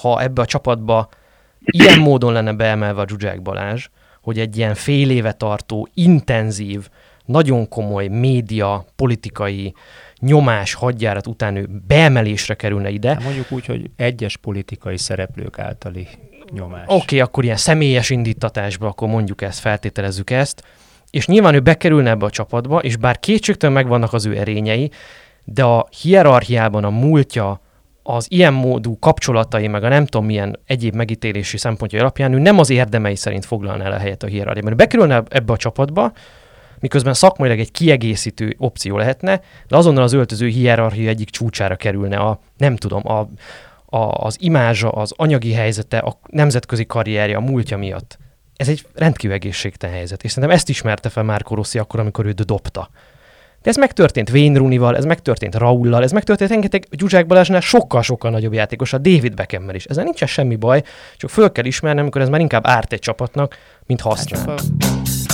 ha ebbe a csapatba ilyen módon lenne beemelve a Zsuzsák Balázs, hogy egy ilyen fél éve tartó, intenzív, nagyon komoly média, politikai nyomás hadjárat után ő beemelésre kerülne ide. Hát mondjuk úgy, hogy egyes politikai szereplők általi nyomás. Oké, okay, akkor ilyen személyes indítatásba, akkor mondjuk ezt, feltételezzük ezt, és nyilván ő bekerülne ebbe a csapatba, és bár kétségtől megvannak az ő erényei, de a hierarchiában a múltja, az ilyen módú kapcsolatai, meg a nem tudom milyen egyéb megítélési szempontja alapján ő nem az érdemei szerint foglalná el a helyet a hierarchiában. Bekerülne ebbe a csapatba, miközben szakmailag egy kiegészítő opció lehetne, de azonnal az öltöző hierarchia egyik csúcsára kerülne a, nem tudom, a, a, az imázsa, az anyagi helyzete, a nemzetközi karrierje, a múltja miatt. Ez egy rendkívül egészségtelen helyzet, és szerintem ezt ismerte fel Márko Rossi akkor, amikor őt dobta. De ez megtörtént Wayne ez megtörtént Raullal, ez megtörtént rengeteg Gyuzsák Balázsnál sokkal-sokkal nagyobb játékos, a David Beckham is. Ezzel nincsen semmi baj, csak föl kell ismerni, amikor ez már inkább árt egy csapatnak, mint használ. Hát,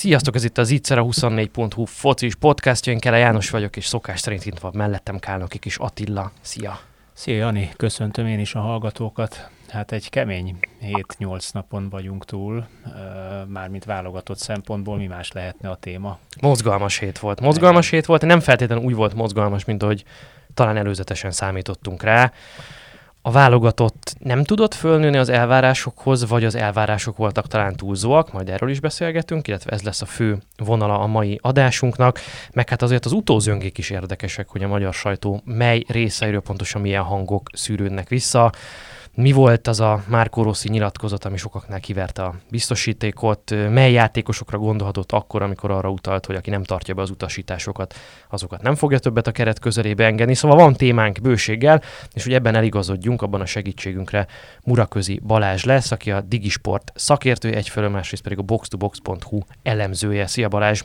Sziasztok, ez itt az Ittszere 24.hu focis podcastja, én Kele János vagyok, és szokás szerint itt van mellettem Kálnoki kis Attila. Szia! Szia Jani, köszöntöm én is a hallgatókat. Hát egy kemény 7-8 napon vagyunk túl, mármint válogatott szempontból mi más lehetne a téma. Mozgalmas hét volt. Mozgalmas hét volt, nem feltétlenül úgy volt mozgalmas, mint ahogy talán előzetesen számítottunk rá a válogatott nem tudott fölnőni az elvárásokhoz, vagy az elvárások voltak talán túlzóak, majd erről is beszélgetünk, illetve ez lesz a fő vonala a mai adásunknak, meg hát azért az utózöngék is érdekesek, hogy a magyar sajtó mely részeiről pontosan milyen hangok szűrődnek vissza. Mi volt az a Márko Rossi nyilatkozat, ami sokaknál kiverte a biztosítékot? Mely játékosokra gondolhatott akkor, amikor arra utalt, hogy aki nem tartja be az utasításokat, azokat nem fogja többet a keret közelébe engedni. Szóval van témánk bőséggel, és hogy ebben eligazodjunk, abban a segítségünkre Muraközi Balázs lesz, aki a Digisport szakértője, egyfelől másrészt pedig a box2box.hu elemzője. Szia Balázs!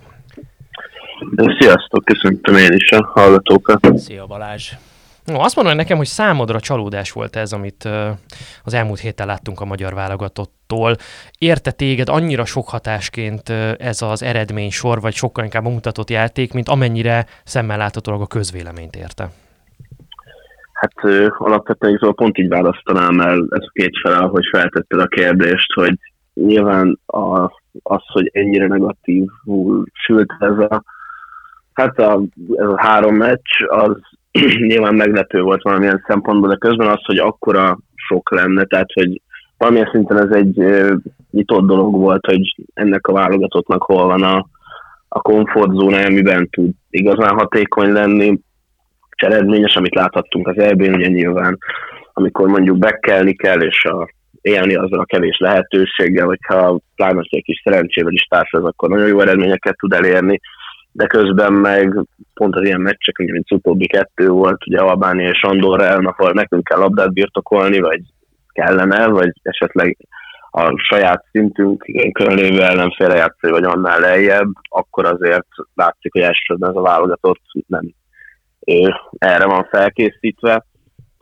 Sziasztok, köszöntöm én is a hallgatókat. Szia Balázs! No, azt mondom nekem, hogy számodra csalódás volt ez, amit az elmúlt héten láttunk a magyar válogatottól. Érte téged annyira sok hatásként ez az eredmény sor, vagy sokkal inkább mutatott játék, mint amennyire szemmel láthatólag a közvéleményt érte? Hát alapvetően szóval pont így választanám el ez a két felel, hogy feltetted a kérdést, hogy nyilván a, az, hogy ennyire negatívul sült ez a Hát a, ez a három meccs, az nyilván meglepő volt valamilyen szempontból, de közben az, hogy akkora sok lenne, tehát hogy valamilyen szinten ez egy nyitott dolog volt, hogy ennek a válogatottnak hol van a, a komfortzóna, amiben tud igazán hatékony lenni, és eredményes, amit láthattunk az eb ugye nyilván, amikor mondjuk bekelni kell, és a, élni azzal a kevés lehetőséggel, hogyha pláne egy kis szerencsével is társul, akkor nagyon jó eredményeket tud elérni, de közben meg pont az ilyen meccsek, mint az utóbbi kettő volt, ugye Albánia és Andorra ellen, ahol nekünk kell labdát birtokolni, vagy kellene, vagy esetleg a saját szintünk lévő ellenféle játszani, vagy annál lejjebb, akkor azért látszik, hogy elsősorban ez a válogatott nem erre van felkészítve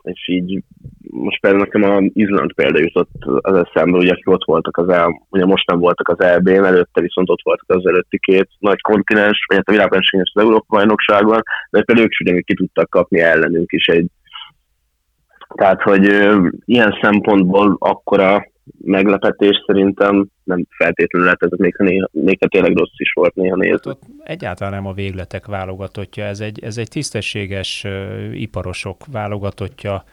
és így most például nekem a Izland példa jutott az eszembe, ugye akik ott voltak az el, ugye most nem voltak az EB-n, előtte viszont ott voltak az előtti két nagy kontinens, vagy hát a világversenyen az Európa bajnokságon, de például ők is ugyanúgy ki tudtak kapni ellenünk is egy tehát, hogy ö, ilyen szempontból akkora meglepetés szerintem nem feltétlenül lett, ez még, néha, még ha tényleg rossz is volt néha nézni. Hát egyáltalán nem a végletek válogatottja, ez egy, ez egy tisztességes uh, iparosok válogatottja,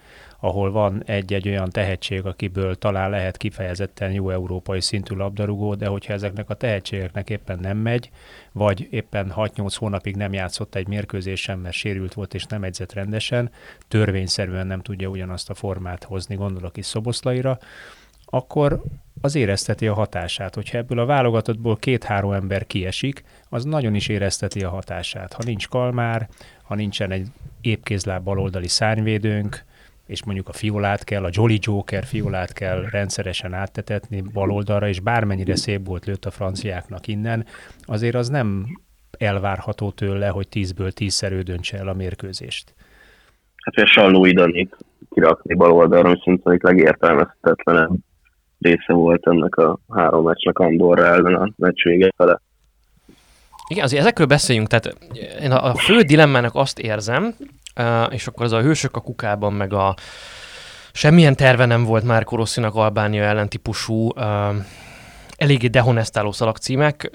ahol van egy-egy olyan tehetség, akiből talán lehet kifejezetten jó európai szintű labdarúgó, de hogyha ezeknek a tehetségeknek éppen nem megy, vagy éppen 6-8 hónapig nem játszott egy mérkőzésen, mert sérült volt és nem edzett rendesen, törvényszerűen nem tudja ugyanazt a formát hozni, gondolok is Szoboszlaira, akkor az érezteti a hatását. Hogyha ebből a válogatottból két-három ember kiesik, az nagyon is érezteti a hatását. Ha nincs kalmár, ha nincsen egy épkézláb baloldali szárnyvédőnk, és mondjuk a fiolát kell, a Jolly Joker fiolát kell rendszeresen áttetetni baloldalra, és bármennyire szép volt lőtt a franciáknak innen, azért az nem elvárható tőle, hogy tízből tízszer ő döntse el a mérkőzést. Hát, a Salló Idanit kirakni baloldalra, ami szinte legértelmezhetetlenebb része volt ennek a három meccsnek Andorra ellen a meccs vége fele. Igen, azért ezekről beszéljünk, tehát én a, fő dilemmának azt érzem, és akkor az a hősök a kukában, meg a semmilyen terve nem volt már Rosszinak Albánia ellen típusú, eléggé dehonestáló szalagcímek,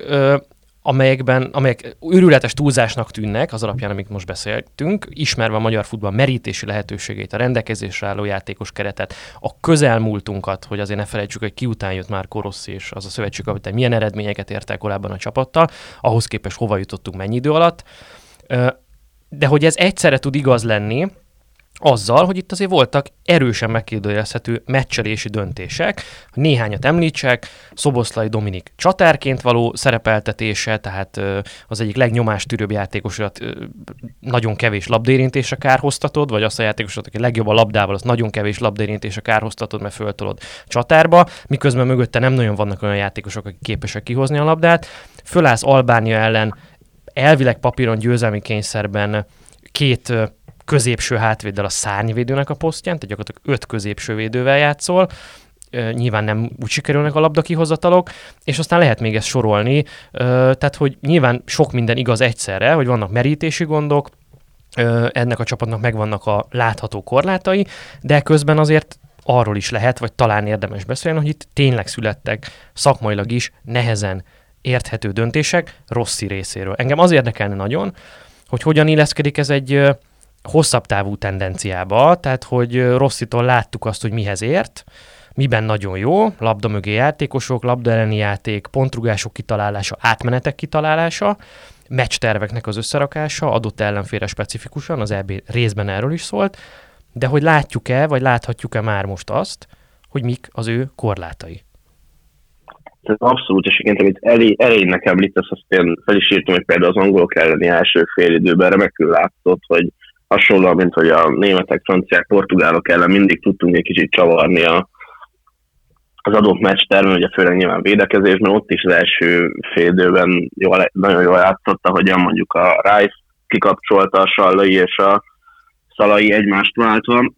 amelyekben, amelyek őrületes túlzásnak tűnnek, az alapján, amit most beszéltünk, ismerve a magyar futball merítési lehetőségeit, a rendelkezésre álló játékos keretet, a közelmúltunkat, hogy azért ne felejtsük, hogy ki után jött már Korossi és az a szövetségkapitány milyen eredményeket ért korábban a csapattal, ahhoz képest hova jutottunk mennyi idő alatt. De hogy ez egyszerre tud igaz lenni, azzal, hogy itt azért voltak erősen megkérdőjelezhető meccselési döntések. Néhányat említsek, Szoboszlai Dominik csatárként való szerepeltetése, tehát az egyik legnyomástűrőbb játékosat nagyon kevés labdérintésre kárhoztatod, vagy azt a játékosat, aki legjobb a labdával, az nagyon kevés labdérintésre kárhoztatod, mert föltolod csatárba, miközben mögötte nem nagyon vannak olyan játékosok, akik képesek kihozni a labdát. Fölállsz Albánia ellen elvileg papíron győzelmi kényszerben két középső hátvéddel a szárnyvédőnek a posztján, tehát gyakorlatilag öt középső védővel játszol, nyilván nem úgy sikerülnek a labda kihozatalok, és aztán lehet még ezt sorolni, tehát hogy nyilván sok minden igaz egyszerre, hogy vannak merítési gondok, ennek a csapatnak megvannak a látható korlátai, de közben azért arról is lehet, vagy talán érdemes beszélni, hogy itt tényleg születtek szakmailag is nehezen érthető döntések Rossi részéről. Engem az érdekelne nagyon, hogy hogyan illeszkedik ez egy hosszabb távú tendenciába, tehát hogy Rosszitól láttuk azt, hogy mihez ért, miben nagyon jó, labda mögé játékosok, labda elleni játék, pontrugások kitalálása, átmenetek kitalálása, meccsterveknek az összerakása, adott ellenfélre specifikusan, az EB részben erről is szólt, de hogy látjuk-e, vagy láthatjuk-e már most azt, hogy mik az ő korlátai? Ez abszolút, és igen, amit elé, elejének említesz, azt én fel is írtam, hogy például az angolok elleni első fél időben remekül látszott, hogy hasonlóan, mint hogy a németek, franciák, portugálok ellen mindig tudtunk egy kicsit csavarni a, az adott meccs termen, ugye főleg nyilván védekezésben, ott is az első fél időben jól, nagyon jól játszotta, hogy mondjuk a Rice kikapcsolta a Sallai és a Szalai egymást váltva.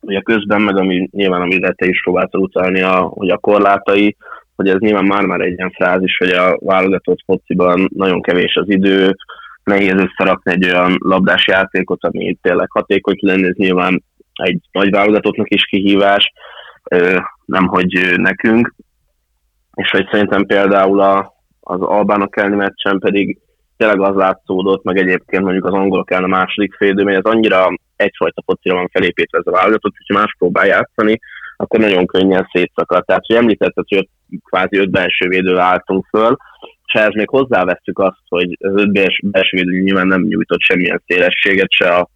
Ugye közben meg, ami nyilván amire te is próbáltál utalni, a, hogy a korlátai, hogy ez nyilván már-már egy ilyen frázis, hogy a válogatott fociban nagyon kevés az idő, nehéz összerakni egy olyan labdás játékot, ami tényleg hatékony lenne, ez nyilván egy nagy válogatottnak is kihívás, nem hogy nekünk. És hogy szerintem például a, az albánok elleni meccsen pedig tényleg az látszódott, meg egyébként mondjuk az angolok ellen a második félidő, hogy ez annyira egyfajta focira van felépítve ez a válogatott, hogyha más próbál játszani, akkor nagyon könnyen szétszakad. Tehát, hogy említetted, hogy kvázi öt belső védővel álltunk föl, és ehhez még hozzáveszünk azt, hogy az öt belső védő nyilván nem nyújtott semmilyen szélességet, se a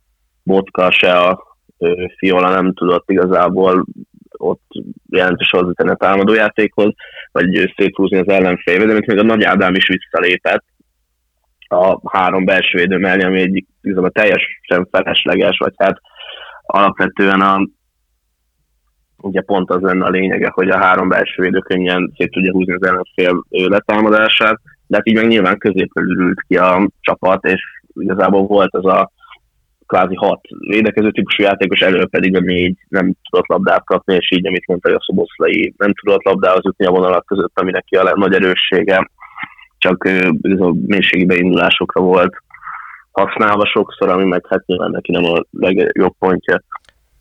Botka, se a Fiola nem tudott igazából ott jelentős hozzátenni a támadójátékhoz, vagy széthúzni az ellenfélbe, de még a Nagy Ádám is visszalépett a három belső védő mellé, ami egy igazából teljesen felesleges, vagy hát alapvetően a, ugye pont az lenne a lényege, hogy a három belső védő könnyen szét tudja húzni az ellenfél letámadását, de hát így meg nyilván középről ült ki a csapat, és igazából volt az a kvázi hat védekező típusú játékos, elő pedig a négy nem tudott labdát kapni, és így, amit mondta, hogy a Szoboszlai nem tudott labdához jutni a vonalak között, ami neki a nagy erőssége, csak a mélységi beindulásokra volt használva sokszor, ami meg hát nyilván neki nem a legjobb pontja.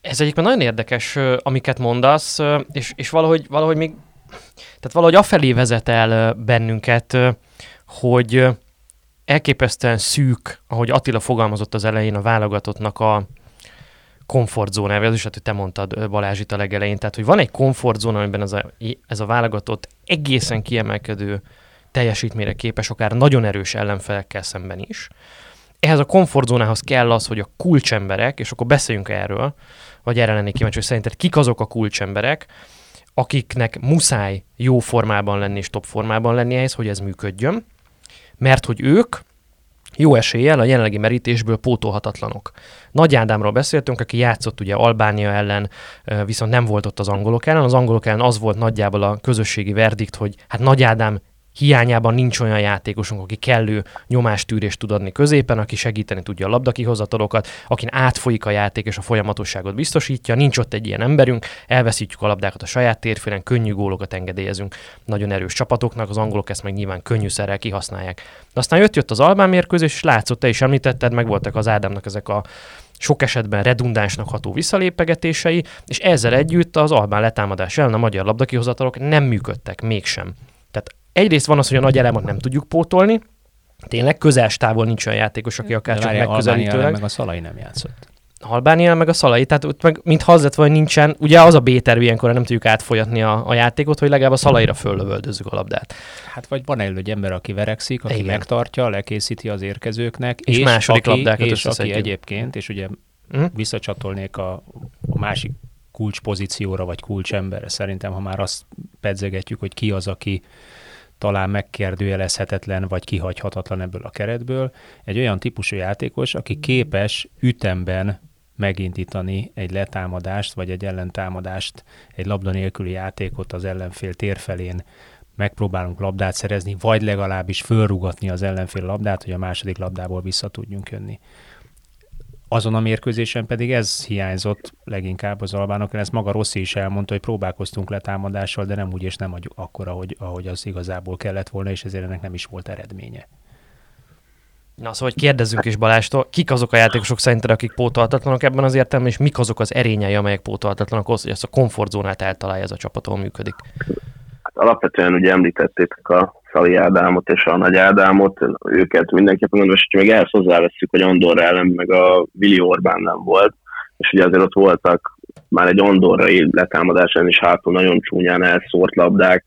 Ez egyébként nagyon érdekes, amiket mondasz, és, és valahogy, valahogy még, tehát valahogy afelé vezet el bennünket, hogy elképesztően szűk, ahogy Attila fogalmazott az elején a válogatottnak a komfortzónája, az is, hogy te mondtad Balázs itt a legelején, tehát hogy van egy komfortzóna, amiben ez a, ez a válogatott egészen kiemelkedő teljesítményre képes, akár nagyon erős ellenfelekkel szemben is. Ehhez a komfortzónához kell az, hogy a kulcsemberek, és akkor beszéljünk erről, vagy erre lennék kíváncsi, hogy szerinted kik azok a kulcsemberek, akiknek muszáj jó formában lenni és top formában lenni ehhez, hogy ez működjön, mert hogy ők jó eséllyel a jelenlegi merítésből pótolhatatlanok. Nagy Ádámról beszéltünk, aki játszott ugye Albánia ellen, viszont nem volt ott az angolok ellen. Az angolok ellen az volt nagyjából a közösségi verdikt, hogy hát Nagy Ádám hiányában nincs olyan játékosunk, aki kellő nyomástűrést tud adni középen, aki segíteni tudja a labdakihozatalokat, akin átfolyik a játék és a folyamatosságot biztosítja, nincs ott egy ilyen emberünk, elveszítjük a labdákat a saját térfélen, könnyű gólokat engedélyezünk nagyon erős csapatoknak, az angolok ezt meg nyilván könnyűszerrel kihasználják. Aztán jött, jött az Albán mérkőzés, és látszott, te is említetted, meg voltak az Ádámnak ezek a sok esetben redundánsnak ható visszalépegetései, és ezzel együtt az Albán letámadás ellen a magyar labdakihozatalok nem működtek mégsem. Egyrészt van az, hogy a nagy elemet nem tudjuk pótolni, tényleg közel távol nincs olyan játékos, aki akár csak megközelítőleg. meg a Szalai nem játszott. Albánia, meg a Szalai, tehát ott meg mintha az lett volna, nincsen, ugye az a B-terv ilyenkor nem tudjuk átfolyatni a, a játékot, hogy legalább a Szalaira föllövöldözzük a labdát. Hát vagy van egy ember, aki verekszik, aki Igen. megtartja, lekészíti az érkezőknek, és, és második aki, labdákat és aki egyébként, és ugye uh-huh. visszacsatolnék a, a másik kulcspozícióra, vagy kulcsemberre. Szerintem, ha már azt pedzegetjük, hogy ki az, aki talán megkérdőjelezhetetlen, vagy kihagyhatatlan ebből a keretből, egy olyan típusú játékos, aki képes ütemben megindítani egy letámadást, vagy egy ellentámadást, egy labda nélküli játékot az ellenfél térfelén, megpróbálunk labdát szerezni, vagy legalábbis fölrugatni az ellenfél labdát, hogy a második labdából vissza tudjunk jönni. Azon a mérkőzésen pedig ez hiányzott leginkább az albánokon, ezt maga Rossi is elmondta, hogy próbálkoztunk letámadással, de nem úgy és nem akkor, ahogy, ahogy az igazából kellett volna, és ezért ennek nem is volt eredménye. Na szóval, hogy kérdezzünk is Balástól, kik azok a játékosok szerinted, akik pótolhatatlanok ebben az értelemben, és mik azok az erényei, amelyek pótolhatatlanok ahhoz, hogy ezt a komfortzónát eltalálja ez a csapat, ahol működik? Hát alapvetően ugye említették a Szali Ádámot és a Nagy Ádámot, őket mindenképpen gondolom, és még ehhez hozzáveszünk, hogy Andorra ellen meg a Vili Orbán nem volt, és ugye azért ott voltak már egy Andorrai letámadásán is hátul nagyon csúnyán elszórt labdák,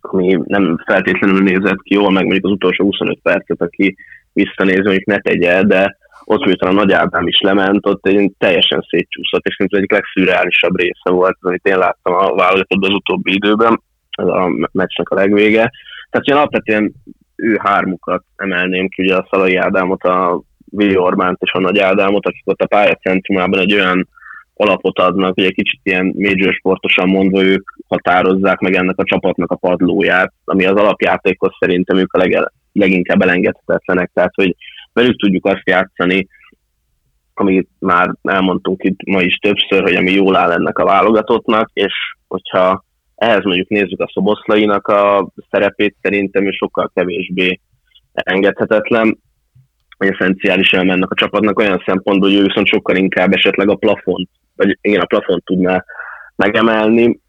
ami nem feltétlenül nézett ki jól, meg mondjuk az utolsó 25 percet, aki visszanéz, mondjuk ne tegye, de ott miután a Nagy Ádám is lement, ott egy teljesen szétcsúszott, és szerintem egyik legszürreálisabb része volt, amit én láttam a válogatottban az utóbbi időben, ez a meccsnek a legvége. Tehát én alapvetően ő hármukat emelném ki, ugye a Szalai Ádámot, a Vili Orbánt és a Nagy Ádámot, akik ott a pályacentrumában egy olyan alapot adnak, hogy egy kicsit ilyen major sportosan mondva ők határozzák meg ennek a csapatnak a padlóját, ami az alapjátékhoz szerintem ők a leg, leginkább elengedhetetlenek, tehát hogy velük tudjuk azt játszani, amit már elmondtunk itt ma is többször, hogy ami jól áll ennek a válogatottnak, és hogyha ehhez mondjuk nézzük a szoboszlainak a szerepét, szerintem ő sokkal kevésbé engedhetetlen, vagy eszenciális elmennek a csapatnak olyan szempontból, hogy ő viszont sokkal inkább esetleg a plafont, vagy igen, a plafont tudná megemelni,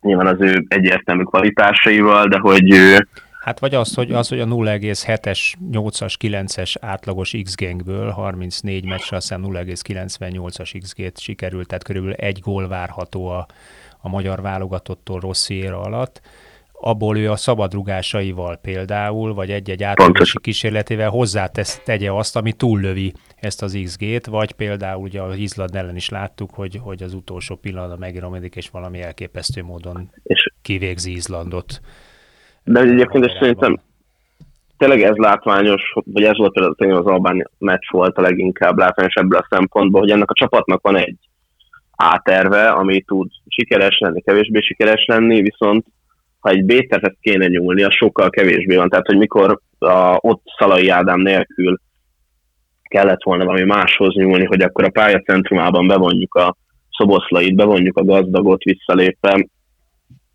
nyilván az ő egyértelmű kvalitásaival, de hogy ő Hát vagy az, hogy, az, hogy a 0,7-es, 8-as, 9-es átlagos X-gangből 34 meccsre aztán 0,98-as XG-t sikerült, tehát körülbelül egy gól várható a, a magyar válogatottól rossz éra alatt, abból ő a szabadrugásaival például, vagy egy-egy átlagosi kísérletével hozzátesz, tegye azt, ami túllövi ezt az XG-t, vagy például ugye az Izland ellen is láttuk, hogy, hogy az utolsó pillanatban megiromodik, és valami elképesztő módon és kivégzi Izlandot. De egyébként is szerintem tényleg ez látványos, vagy ez volt például az Albán meccs volt a leginkább látványos ebből a szempontból, hogy ennek a csapatnak van egy A-terve, ami tud sikeres lenni, kevésbé sikeres lenni, viszont ha egy B-tervet kéne nyúlni, az sokkal kevésbé van. Tehát, hogy mikor a, ott Szalai Ádám nélkül kellett volna valami máshoz nyúlni, hogy akkor a pályacentrumában bevonjuk a szoboszlait, bevonjuk a gazdagot visszalépve,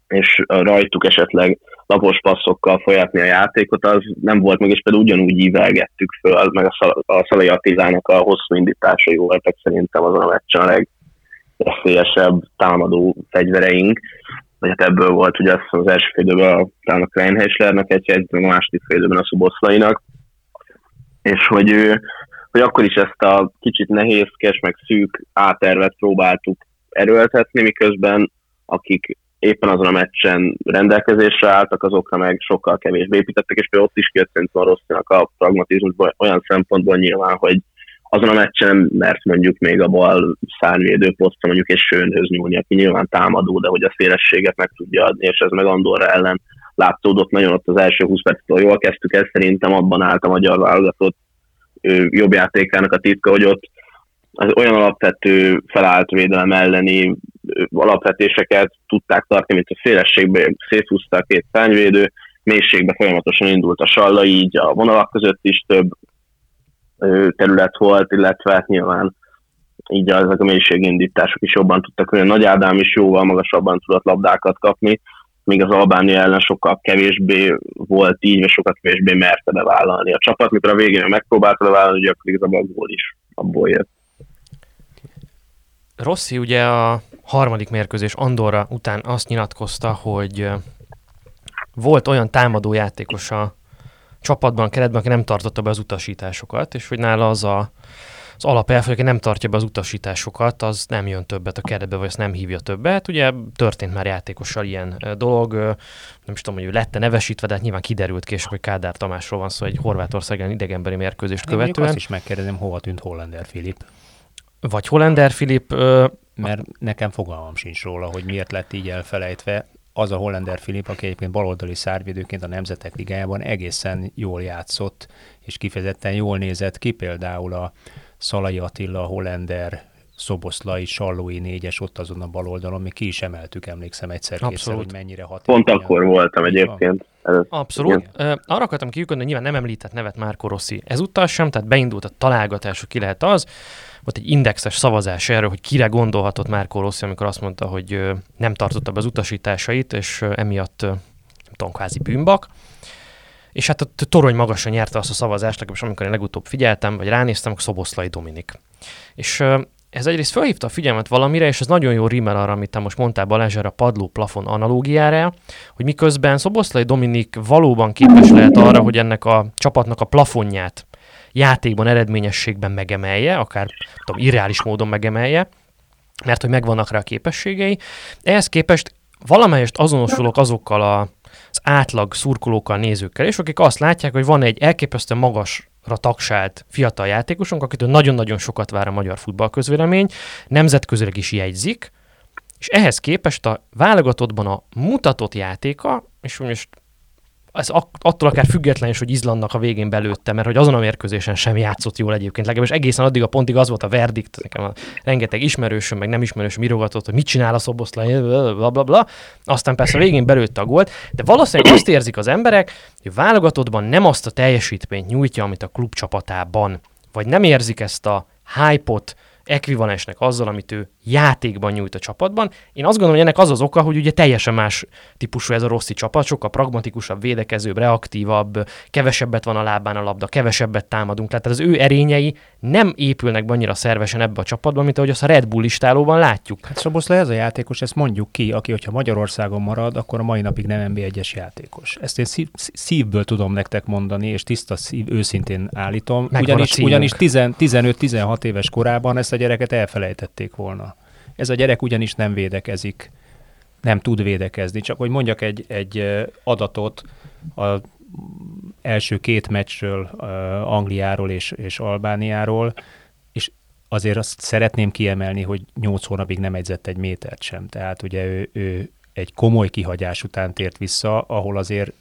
és rajtuk esetleg lapos passzokkal folyatni a játékot, az nem volt meg, és például ugyanúgy ívelgettük föl, meg a, Szal- a Szalai Attilának a hosszú indításai voltak szerintem azon a meccsen a legveszélyesebb támadó fegyvereink, vagy hát ebből volt ugye azt az első félidőben talán a Kleinheislernek egy egy, a második félidőben a Szoboszlainak, és hogy ő, hogy akkor is ezt a kicsit nehézkes, meg szűk átervet próbáltuk erőltetni, miközben akik éppen azon a meccsen rendelkezésre álltak, azokra meg sokkal kevésbé építettek, és például ott is kijött szerintem a Rosszinak a pragmatizmusból olyan szempontból nyilván, hogy azon a meccsen mert mondjuk még a bal szárnyvédő posztra mondjuk egy sőnhöz nyúlni, aki nyilván támadó, de hogy a szélességet meg tudja adni, és ez meg Andorra ellen látszódott nagyon ott az első 20 perctől. Jól kezdtük ezt, szerintem abban állt a magyar válogatott jobb játékának a titka, hogy ott az olyan alapvető felállt védelem elleni alapvetéseket tudták tartani, mint a szélességbe széthúzta a két szányvédő, mélységbe folyamatosan indult a salla, így a vonalak között is több terület volt, illetve hát nyilván így ezek a mélységindítások is jobban tudtak, hogy a Nagy Ádám is jóval magasabban tudott labdákat kapni, míg az Albánia ellen sokkal kevésbé volt így, vagy sokkal kevésbé merte bevállalni a csapat, mikor a végén megpróbálta bevállalni, ugye akkor a gól is abból jött. Rossi ugye a harmadik mérkőzés Andorra után azt nyilatkozta, hogy volt olyan támadó játékos a csapatban, keretben, aki nem tartotta be az utasításokat, és hogy nála az a, az alapelv, hogy aki nem tartja be az utasításokat, az nem jön többet a keretbe, vagy azt nem hívja többet. Ugye történt már játékossal ilyen dolog, nem is tudom, hogy ő lette nevesítve, de hát nyilván kiderült később, hogy Kádár Tamásról van szó, egy Horvátország idegenbeli mérkőzést Én követően. azt is megkérdezem, hova tűnt Hollander Filip. Vagy Hollander Filip. Mert nekem fogalmam sincs róla, hogy miért lett így elfelejtve az a Hollander Filip, aki egyébként baloldali szárvédőként a Nemzetek Ligájában egészen jól játszott, és kifejezetten jól nézett ki, például a Szalai Attila, Hollander, Szoboszlai, Sallói négyes ott azon a bal oldalon, mi ki is emeltük, emlékszem egyszer kétszer, hogy mennyire hatékony. Pont akkor voltam egyébként. Abszolút. Igen. Arra akartam kiukadni, hogy nyilván nem említett nevet Márko Rossi ezúttal sem, tehát beindult a találgatás, hogy ki lehet az. Volt egy indexes szavazás erről, hogy kire gondolhatott Márko Rossi, amikor azt mondta, hogy nem tartotta be az utasításait, és emiatt nem tudom, kvázi bűnbak. És hát a torony magasan nyerte azt a szavazást, legalábbis amikor én legutóbb figyeltem, vagy ránéztem, akkor Szoboszlai Dominik. És ez egyrészt felhívta a figyelmet valamire, és ez nagyon jó rímel arra, amit te most mondtál Balázs, a padló-plafon analógiára, hogy miközben Szoboszlai Dominik valóban képes lehet arra, hogy ennek a csapatnak a plafonját játékban, eredményességben megemelje, akár tudom, irreális módon megemelje, mert hogy megvannak rá a képességei. Ehhez képest valamelyest azonosulok azokkal a, az átlag szurkolókkal, nézőkkel, és akik azt látják, hogy van egy elképesztően magas tagsált fiatal játékosunk, akitől nagyon-nagyon sokat vár a magyar futballközvélemény, nemzetközileg is jegyzik, és ehhez képest a válogatottban a mutatott játéka, és most ez attól akár független is, hogy Izlandnak a végén belőtte, mert hogy azon a mérkőzésen sem játszott jól egyébként. Legalábbis egészen addig a pontig az volt a verdikt, nekem a rengeteg ismerősöm, meg nem ismerősöm írogatott, hogy mit csinál a szoboszlai, bla, bla, bla. Aztán persze a végén belőtte a gólt, de valószínűleg azt érzik az emberek, hogy válogatottban nem azt a teljesítményt nyújtja, amit a klub csapatában, vagy nem érzik ezt a hype-ot, ekvivalensnek azzal, amit ő játékban nyújt a csapatban. Én azt gondolom, hogy ennek az az oka, hogy ugye teljesen más típusú ez a Rossi csapat, sokkal pragmatikusabb, védekezőbb, reaktívabb, kevesebbet van a lábán a labda, kevesebbet támadunk. Tehát az ő erényei nem épülnek annyira szervesen ebbe a csapatba, mint ahogy azt a Red Bull listálóban látjuk. Hát Szoboszlai ez a játékos, ezt mondjuk ki, aki, hogyha Magyarországon marad, akkor a mai napig nem NB1-es játékos. Ezt én szív, szívből tudom nektek mondani, és tiszta szív, őszintén állítom. Megvan ugyanis, ugyanis 15-16 éves korában ezt a gyereket elfelejtették volna. Ez a gyerek ugyanis nem védekezik, nem tud védekezni. Csak hogy mondjak egy, egy adatot, a első két meccsről, Angliáról és, és Albániáról, és azért azt szeretném kiemelni, hogy nyolc hónapig nem edzett egy métert sem. Tehát ugye ő, ő egy komoly kihagyás után tért vissza, ahol azért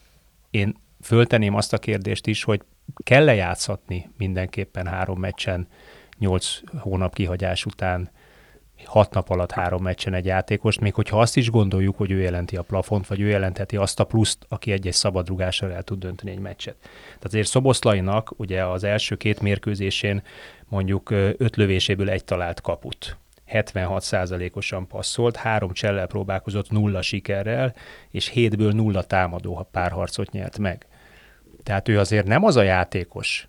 én fölteném azt a kérdést is, hogy kell-e játszhatni mindenképpen három meccsen, nyolc hónap kihagyás után hat nap alatt három meccsen egy játékost, még hogyha azt is gondoljuk, hogy ő jelenti a plafont, vagy ő jelentheti azt a pluszt, aki egy-egy szabadrugással el tud dönteni egy meccset. Tehát azért Szoboszlainak ugye az első két mérkőzésén mondjuk öt lövéséből egy talált kaput. 76%-osan passzolt, három csellel próbálkozott nulla sikerrel, és hétből nulla támadó párharcot nyert meg. Tehát ő azért nem az a játékos,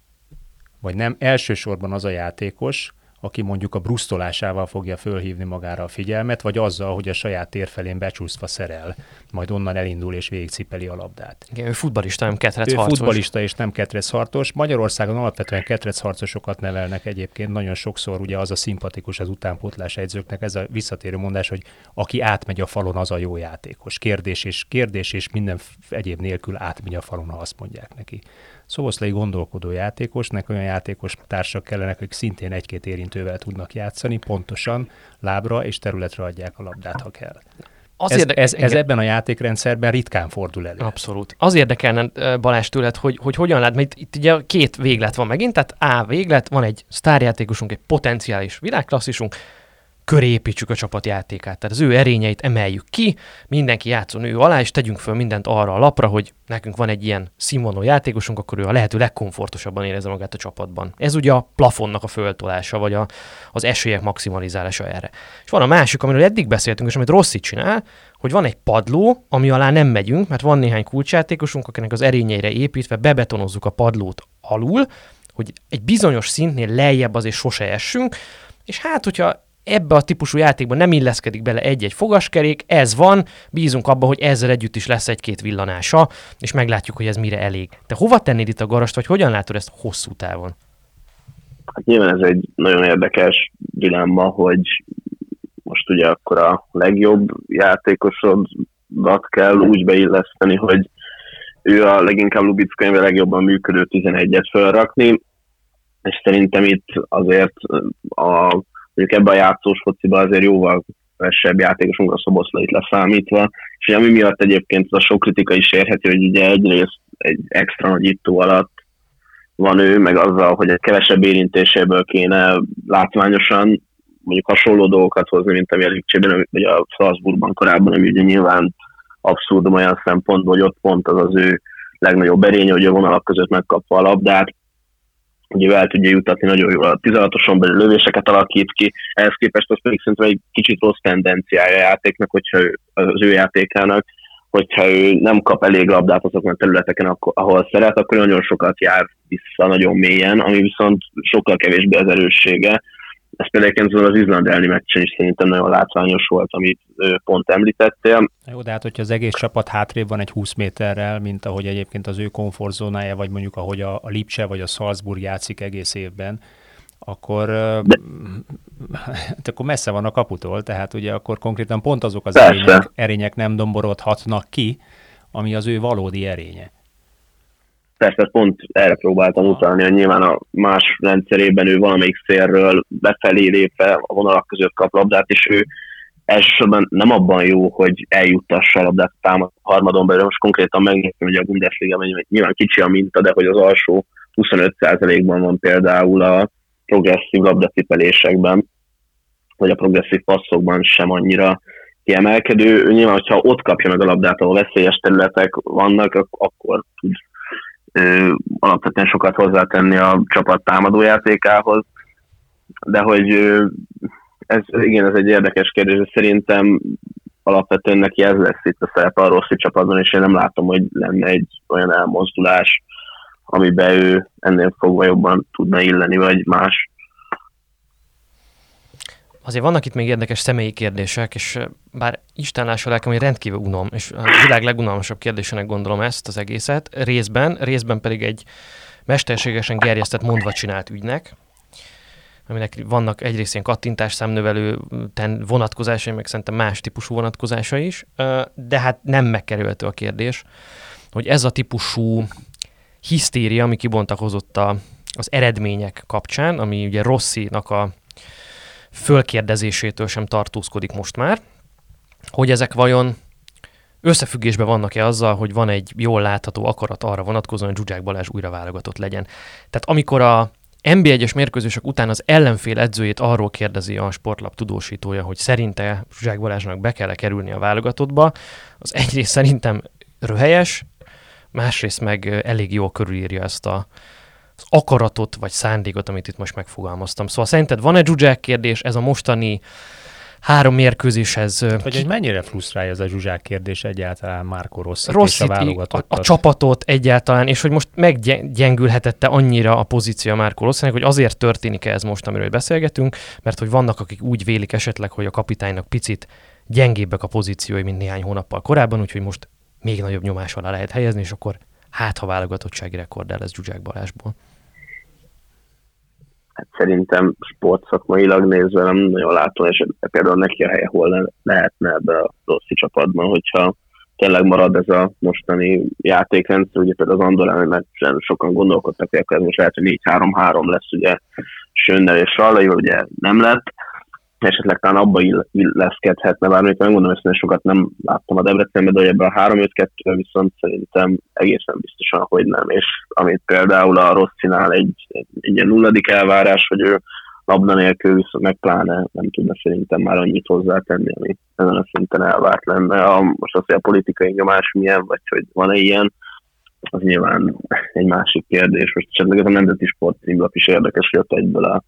vagy nem elsősorban az a játékos, aki mondjuk a brusztolásával fogja fölhívni magára a figyelmet, vagy azzal, hogy a saját térfelén becsúszva szerel, majd onnan elindul és végigcipeli a labdát. Igen, ő futbalista, nem ketrec Ő futbalista és nem ketrec harcos. Magyarországon alapvetően ketrec harcosokat nevelnek egyébként. Nagyon sokszor ugye az a szimpatikus az utánpótlás egyzőknek, ez a visszatérő mondás, hogy aki átmegy a falon, az a jó játékos. Kérdés és, kérdés és minden egyéb nélkül átmegy a falon, ha azt mondják neki. Szoboszlai gondolkodó játékosnak olyan játékos társak kellenek, akik szintén egy-két érintővel tudnak játszani, pontosan lábra és területre adják a labdát, ha kell. Az ez, érde- ez, ez ebben a játékrendszerben ritkán fordul elő. Abszolút. Az érdekelne Balázs tőled, hogy, hogy hogyan lát, mert itt, itt ugye két véglet van megint, tehát A véglet, van egy sztárjátékosunk, egy potenciális világklasszisunk, köré építsük a csapat játékát. Tehát az ő erényeit emeljük ki, mindenki játszon ő alá, és tegyünk föl mindent arra a lapra, hogy nekünk van egy ilyen színvonalú játékosunk, akkor ő a lehető legkomfortosabban érezze magát a csapatban. Ez ugye a plafonnak a föltolása, vagy a, az esélyek maximalizálása erre. És van a másik, amiről eddig beszéltünk, és amit Rossi csinál, hogy van egy padló, ami alá nem megyünk, mert van néhány kulcsjátékosunk, akinek az erényeire építve bebetonozzuk a padlót alul, hogy egy bizonyos szintnél lejjebb azért sose essünk, és hát, hogyha ebbe a típusú játékban nem illeszkedik bele egy-egy fogaskerék, ez van, bízunk abba, hogy ezzel együtt is lesz egy-két villanása, és meglátjuk, hogy ez mire elég. Te hova tennéd itt a garast, vagy hogyan látod ezt hosszú távon? Hát nyilván ez egy nagyon érdekes dilemma, hogy most ugye akkor a legjobb játékosodat kell úgy beilleszteni, hogy ő a leginkább Lubicka legjobban működő 11-et felrakni, és szerintem itt azért a mondjuk ebben a játszós fociban azért jóval kevesebb játékosunk a szoboszlait leszámítva, és ami miatt egyébként a sok kritika is érheti, hogy ugye egyrészt egy extra nagy ittó alatt van ő, meg azzal, hogy egy kevesebb érintéséből kéne látványosan mondjuk hasonló dolgokat hozni, mint ami a Lipcsében, vagy a Salzburgban korábban, ami ugye nyilván abszurd olyan szempontból, hogy ott pont az az ő legnagyobb erénye, hogy a vonalak között megkapva a labdát, ugye el tudja jutatni nagyon jól a 16-oson belül lövéseket alakít ki, ehhez képest az pedig szerintem egy kicsit rossz tendenciája a játéknak, hogyha ő, az ő játékának, hogyha ő nem kap elég labdát azokon a területeken, ahol szeret, akkor nagyon sokat jár vissza nagyon mélyen, ami viszont sokkal kevésbé az erőssége, ez például az Izland elleni meccsen is szerintem nagyon látványos volt, amit pont említettél. Jó, de hát hogyha az egész csapat hátrébb van egy 20 méterrel, mint ahogy egyébként az ő komfortzónája, vagy mondjuk ahogy a, a Lipcse vagy a Salzburg játszik egész évben, akkor, de... akkor messze van a kaputól, tehát ugye akkor konkrétan pont azok az erények, erények nem domborodhatnak ki, ami az ő valódi erénye persze pont erre próbáltam utalni, hogy nyilván a más rendszerében ő valamelyik szélről befelé lépve a vonalak között kap labdát, és ő elsősorban nem abban jó, hogy eljuttassa a labdát a harmadon belül. Most konkrétan megnéztem, hogy a Bundesliga nyilván kicsi a minta, de hogy az alsó 25%-ban van például a progresszív labdacipelésekben, vagy a progresszív passzokban sem annyira kiemelkedő. Nyilván, hogyha ott kapja meg a labdát, ahol veszélyes területek vannak, akkor tud alapvetően sokat hozzátenni a csapat támadójátékához, de hogy ez, igen, ez egy érdekes kérdés, szerintem alapvetően neki ez lesz itt a szerepe a rossz csapatban, és én nem látom, hogy lenne egy olyan elmozdulás, amiben ő ennél fogva jobban tudna illeni, vagy más. Azért vannak itt még érdekes személyi kérdések, és bár Isten lássa lelkem, hogy rendkívül unom, és a világ legunalmasabb kérdésének gondolom ezt az egészet, részben, részben pedig egy mesterségesen gerjesztett mondva csinált ügynek, aminek vannak egyrészt ilyen kattintás számnövelő vonatkozásai, meg szerintem más típusú vonatkozása is, de hát nem megkerülhető a kérdés, hogy ez a típusú hisztéria, ami kibontakozott a, az eredmények kapcsán, ami ugye Rosszinak a fölkérdezésétől sem tartózkodik most már, hogy ezek vajon összefüggésben vannak-e azzal, hogy van egy jól látható akarat arra vonatkozóan, hogy Zsuzsák Balázs újra válogatott legyen. Tehát amikor a NB1-es mérkőzések után az ellenfél edzőjét arról kérdezi a sportlap tudósítója, hogy szerinte Zsuzsák Balázsnak be kell -e kerülni a válogatottba, az egyrészt szerintem röhelyes, másrészt meg elég jól körülírja ezt a, az akaratot vagy szándékot, amit itt most megfogalmaztam. Szóval szerinted van egy Zsuzsák kérdés, ez a mostani három mérkőzéshez... Hogy egy mennyire frusztrálja ez a Zsuzsák kérdés egyáltalán Márko Rossi és a. A, a csapatot egyáltalán, és hogy most meggyengülhetette annyira a pozíció Márko Rosszinak, hogy azért történik ez most, amiről beszélgetünk, mert hogy vannak, akik úgy vélik esetleg, hogy a kapitánynak picit gyengébbek a pozíciói, mint néhány hónappal korábban, úgyhogy most még nagyobb nyomás alá lehet helyezni, és akkor hát ha válogatottsági rekord lesz Zsuzsák Balázsból. Hát szerintem sportszakmailag nézve nem nagyon látom, és például neki a helye hol lehetne ebbe a rossz csapatban, hogyha tényleg marad ez a mostani játékrendszer, ugye például az Andorán, mert sokan gondolkodtak, hogy akkor ez most lehet, hogy 4-3-3 lesz, ugye Sönnel és Sallai, ugye nem lett, esetleg talán abba illeszkedhetne, bár még megmondom, hogy sokat nem láttam a Debrecenben, de ebben a 3 5 2 viszont szerintem egészen biztosan, hogy nem, és amit például a Rosszinál egy, egy, egy ilyen nulladik elvárás, hogy ő labda nélkül viszont meg pláne nem tudna szerintem már annyit hozzátenni, ami ezen a szinten elvárt lenne. A, most az, hogy a politikai nyomás milyen, vagy hogy van-e ilyen, az nyilván egy másik kérdés. Most esetleg ez a Nemzeti Sport címlap is érdekes, hogy ott egyből a,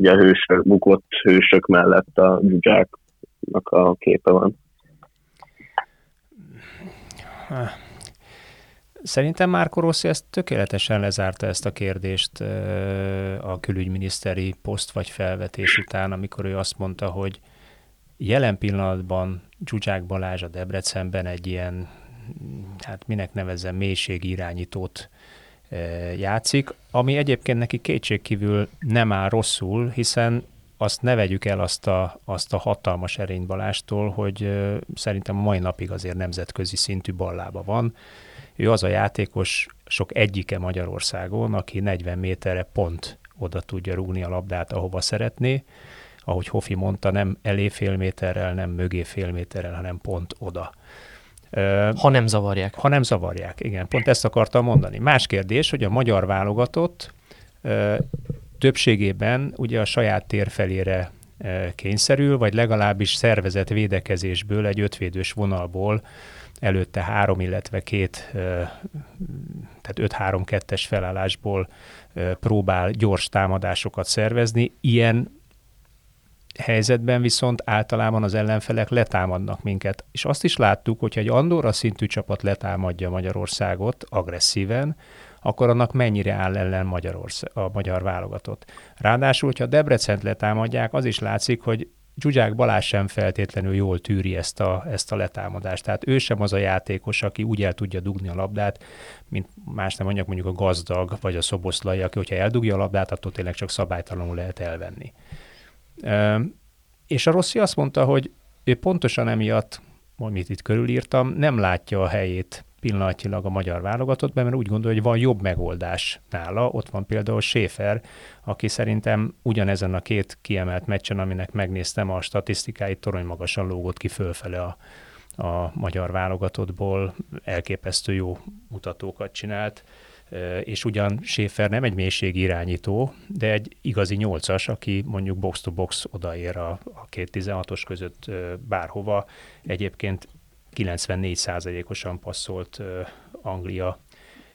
ugye a hősök, bukott hősök mellett a dzsuzsáknak a képe van. Szerintem már Rossi ezt tökéletesen lezárta ezt a kérdést a külügyminiszteri poszt vagy felvetés után, amikor ő azt mondta, hogy jelen pillanatban Zsuzsák Balázs a Debrecenben egy ilyen, hát minek nevezzem, mélységirányítót játszik, ami egyébként neki kétségkívül nem áll rosszul, hiszen azt ne vegyük el azt a, azt a hatalmas erény Balástól, hogy szerintem a mai napig azért nemzetközi szintű ballába van. Ő az a játékos, sok egyike Magyarországon, aki 40 méterre pont oda tudja rúgni a labdát, ahova szeretné. Ahogy Hofi mondta, nem elé fél méterrel, nem mögé fél méterrel, hanem pont oda. Ha nem zavarják. Ha nem zavarják, igen. Pont ezt akartam mondani. Más kérdés, hogy a magyar válogatott többségében ugye a saját tér felére kényszerül, vagy legalábbis szervezett védekezésből, egy ötvédős vonalból előtte három, illetve két, tehát 5-3-2-es felállásból próbál gyors támadásokat szervezni. Ilyen helyzetben viszont általában az ellenfelek letámadnak minket. És azt is láttuk, hogyha egy Andorra szintű csapat letámadja Magyarországot agresszíven, akkor annak mennyire áll ellen Magyarország, a magyar válogatott. Ráadásul, hogyha Debrecent letámadják, az is látszik, hogy Zsuzsák Balázs sem feltétlenül jól tűri ezt a, ezt a letámadást. Tehát ő sem az a játékos, aki úgy el tudja dugni a labdát, mint más nem mondjak, mondjuk a gazdag vagy a szoboszlai, aki hogyha eldugja a labdát, attól tényleg csak szabálytalanul lehet elvenni. És a Rossi azt mondta, hogy ő pontosan emiatt, amit itt körülírtam, nem látja a helyét pillanatnyilag a magyar válogatottban, mert úgy gondolja, hogy van jobb megoldás nála. Ott van például Schäfer, aki szerintem ugyanezen a két kiemelt meccsen, aminek megnéztem a statisztikáit, torony magasan lógott ki fölfele a, a magyar válogatottból, elképesztő jó mutatókat csinált, és ugyan Schäfer nem egy mélységirányító, de egy igazi nyolcas, aki mondjuk box-to-box odaér a, a két 16-os között bárhova. Egyébként 94%-osan passzolt Anglia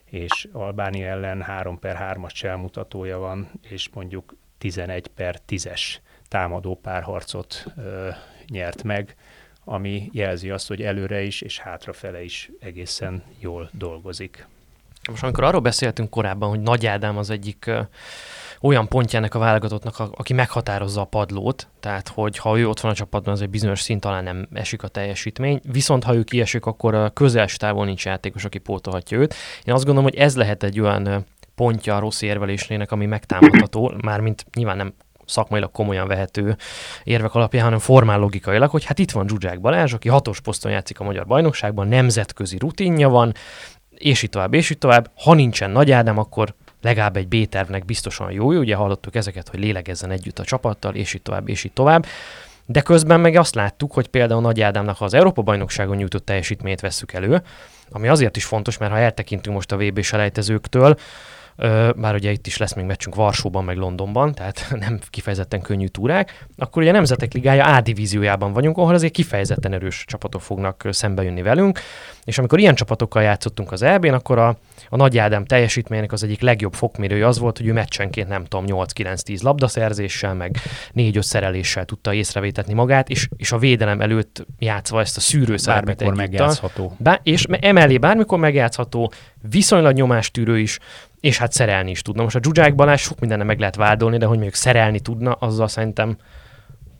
és Albánia ellen 3 per 3-as cselmutatója van, és mondjuk 11 per 10-es támadó párharcot uh, nyert meg, ami jelzi azt, hogy előre is és hátrafele is egészen jól dolgozik. Most amikor arról beszéltünk korábban, hogy Nagy Ádám az egyik olyan pontjának a válogatottnak, aki meghatározza a padlót, tehát hogy ha ő ott van a csapatban, az egy bizonyos szint alá nem esik a teljesítmény, viszont ha ő kiesik, akkor a közels távol nincs játékos, aki pótolhatja őt. Én azt gondolom, hogy ez lehet egy olyan pontja a rossz érvelésnének, ami megtámadható, mármint nyilván nem szakmailag komolyan vehető érvek alapján, hanem formál logikailag, hogy hát itt van Zsuzsák Balázs, aki hatos poszton játszik a magyar bajnokságban, nemzetközi rutinja van, és így tovább, és így tovább. Ha nincsen Nagy Ádám, akkor legalább egy B-tervnek biztosan jó, ugye hallottuk ezeket, hogy lélegezzen együtt a csapattal, és így tovább, és így tovább. De közben meg azt láttuk, hogy például Nagy Ádámnak, az Európa-bajnokságon nyújtott teljesítményt vesszük elő, ami azért is fontos, mert ha eltekintünk most a VB selejtezőktől, bár ugye itt is lesz még meccsünk Varsóban, meg Londonban, tehát nem kifejezetten könnyű túrák, akkor ugye a Nemzetek Ligája A divíziójában vagyunk, ahol azért kifejezetten erős csapatok fognak szembe jönni velünk, és amikor ilyen csapatokkal játszottunk az EB-n, akkor a, a Nagy Ádám teljesítménynek az egyik legjobb fokmérője az volt, hogy ő meccsenként nem tudom, 8-9-10 labdaszerzéssel, meg 4-5 szereléssel tudta észrevétetni magát, és, és a védelem előtt játszva ezt a szűrőszerepet megjátszható. Bá, és emellé bármikor megjátszható, viszonylag nyomástűrő is, és hát szerelni is tudna. Most a Zsuzsák Balázs sok mindenne meg lehet vádolni, de hogy mondjuk szerelni tudna, azzal szerintem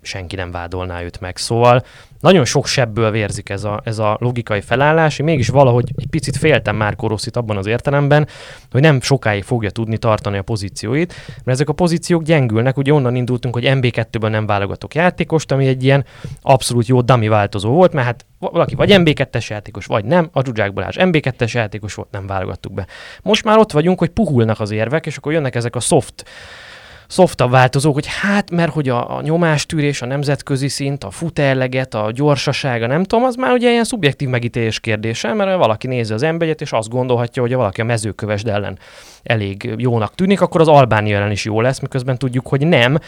senki nem vádolná őt meg. Szóval nagyon sok sebből vérzik ez a, ez a logikai felállás, én mégis valahogy egy picit féltem már Koroszit abban az értelemben, hogy nem sokáig fogja tudni tartani a pozícióit, mert ezek a pozíciók gyengülnek, ugye onnan indultunk, hogy MB2-ben nem válogatok játékost, ami egy ilyen abszolút jó dami változó volt, mert hát valaki vagy MB2-es játékos, vagy nem, a Zsuzsák Balázs MB2-es játékos volt, nem válogattuk be. Most már ott vagyunk, hogy puhulnak az érvek, és akkor jönnek ezek a soft szoftabb változók, hogy hát, mert hogy a, a nyomástűrés, a nemzetközi szint, a futerleget, a gyorsasága, nem tudom, az már ugye ilyen szubjektív megítélés kérdése, mert valaki nézi az emberet, és azt gondolhatja, hogy ha valaki a mezőkövesd ellen elég jónak tűnik, akkor az Albánia ellen is jó lesz, miközben tudjuk, hogy nem,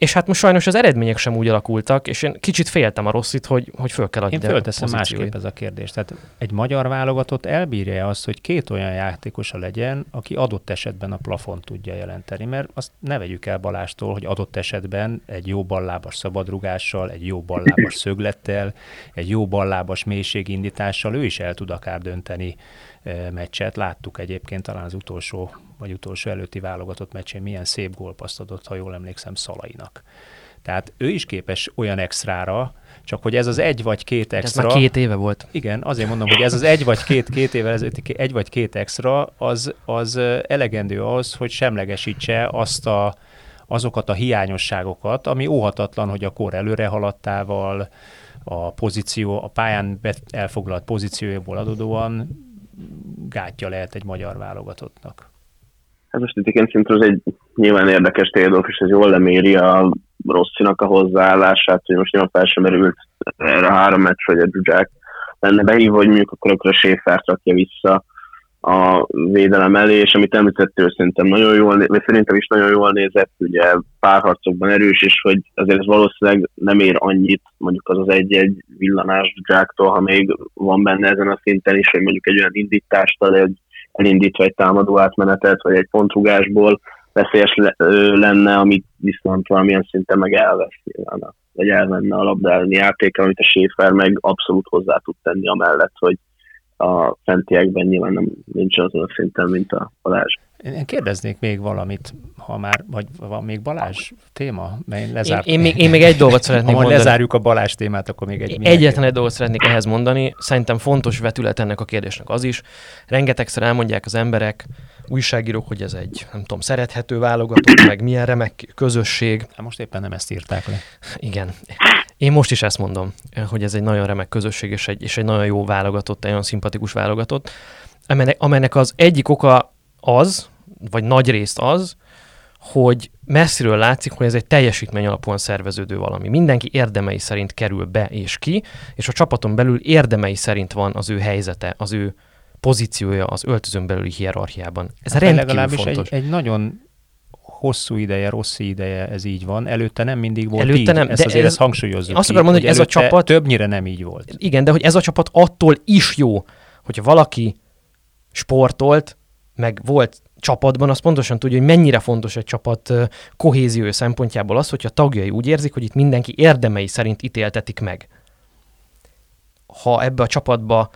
és hát most sajnos az eredmények sem úgy alakultak, és én kicsit féltem a rosszit, hogy, hogy föl kell adni. Én fölteszem másképp ez a kérdés. Tehát egy magyar válogatott elbírja azt, hogy két olyan játékosa legyen, aki adott esetben a plafon tudja jelenteni, mert azt ne vegyük el Balástól, hogy adott esetben egy jó ballábas szabadrugással, egy jó ballábas szöglettel, egy jó ballábas mélységindítással ő is el tud akár dönteni meccset. Láttuk egyébként talán az utolsó vagy utolsó előtti válogatott meccsén milyen szép gólpaszt adott, ha jól emlékszem, Szalainak. Tehát ő is képes olyan extrára, csak hogy ez az egy vagy két extra... Ez már két éve volt. Igen, azért mondom, hogy ez az egy vagy két, két éve ezelőtti egy vagy két extra, az, az elegendő ahhoz, hogy semlegesítse azt a, azokat a hiányosságokat, ami óhatatlan, hogy a kor előre haladtával, a pozíció, a pályán elfoglalt pozíciójából adódóan gátja lehet egy magyar válogatottnak. Hát most itt szerintem ez egy nyilván érdekes térdolf, és ez jól leméri a Rosszinak a hozzáállását, hogy most nyilván fel sem merült erre a három meccs, hogy a Zsuzsák lenne behívva, hogy mondjuk akkor, akkor a Séfert rakja vissza a védelem elé, és amit említettél, szerintem nagyon jól, vagy szerintem is nagyon jól nézett, ugye párharcokban erős, és hogy azért ez valószínűleg nem ér annyit, mondjuk az az egy-egy villanás Zsáktól, ha még van benne ezen a szinten is, hogy mondjuk egy olyan indítást egy elindítva egy támadó átmenetet, vagy egy pontrugásból veszélyes lenne, amit viszont valamilyen szinten meg elvesz nyilván, vagy elvenne a labdálni játéka, amit a Schaefer meg abszolút hozzá tud tenni amellett, hogy a fentiekben nyilván nem nincs azon a szinten, mint a Balázs. Én kérdeznék még valamit, ha már, vagy van még Balázs téma, mely lezárt. Én, én, még, én még egy dolgot szeretnék ha mondani. lezárjuk a Balázs témát, akkor még egy Egyetlen egy dolgot szeretnék ehhez mondani. Szerintem fontos vetület ennek a kérdésnek az is. Rengetegszer elmondják az emberek, újságírók, hogy ez egy, nem tudom, szerethető válogatott, meg milyen remek közösség. Hát most éppen nem ezt írták le. Igen. Én most is ezt mondom, hogy ez egy nagyon remek közösség, és egy, és egy nagyon jó válogatott, egy nagyon szimpatikus válogatott, amelynek, amelynek az egyik oka az, vagy nagy részt az, hogy messziről látszik, hogy ez egy teljesítmény alapúan szerveződő valami. Mindenki érdemei szerint kerül be és ki, és a csapaton belül érdemei szerint van az ő helyzete, az ő pozíciója az öltözön belüli hierarchiában. Ez hát rendkívül legalábbis fontos. Egy, egy nagyon hosszú ideje, rossz ideje ez így van. Előtte nem mindig volt Előtte így. Nem, ezt de azért ez, ezt hangsúlyozzuk Azt akarom mondani, hogy ez a csapat... Többnyire nem így volt. Igen, de hogy ez a csapat attól is jó, hogyha valaki sportolt, meg volt csapatban, az pontosan tudja, hogy mennyire fontos egy csapat kohézió szempontjából az, hogyha tagjai úgy érzik, hogy itt mindenki érdemei szerint ítéltetik meg. Ha ebbe a csapatba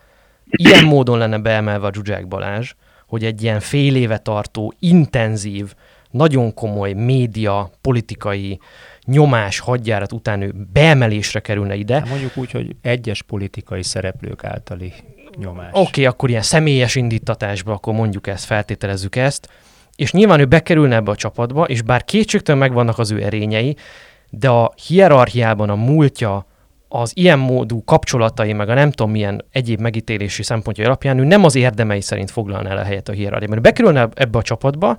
ilyen módon lenne beemelve a Zsuzsák Balázs, hogy egy ilyen fél éve tartó, intenzív, nagyon komoly média, politikai nyomás hadjárat után ő beemelésre kerülne ide. Hát mondjuk úgy, hogy egyes politikai szereplők általi nyomás. Oké, okay, akkor ilyen személyes indítatásba, akkor mondjuk ezt, feltételezzük ezt, és nyilván ő bekerülne ebbe a csapatba, és bár kétségtelen megvannak az ő erényei, de a hierarchiában a múltja, az ilyen módú kapcsolatai, meg a nem tudom milyen egyéb megítélési szempontja alapján ő nem az érdemei szerint foglalná el a helyet a hierarchiában. Bekerülne ebbe a csapatba,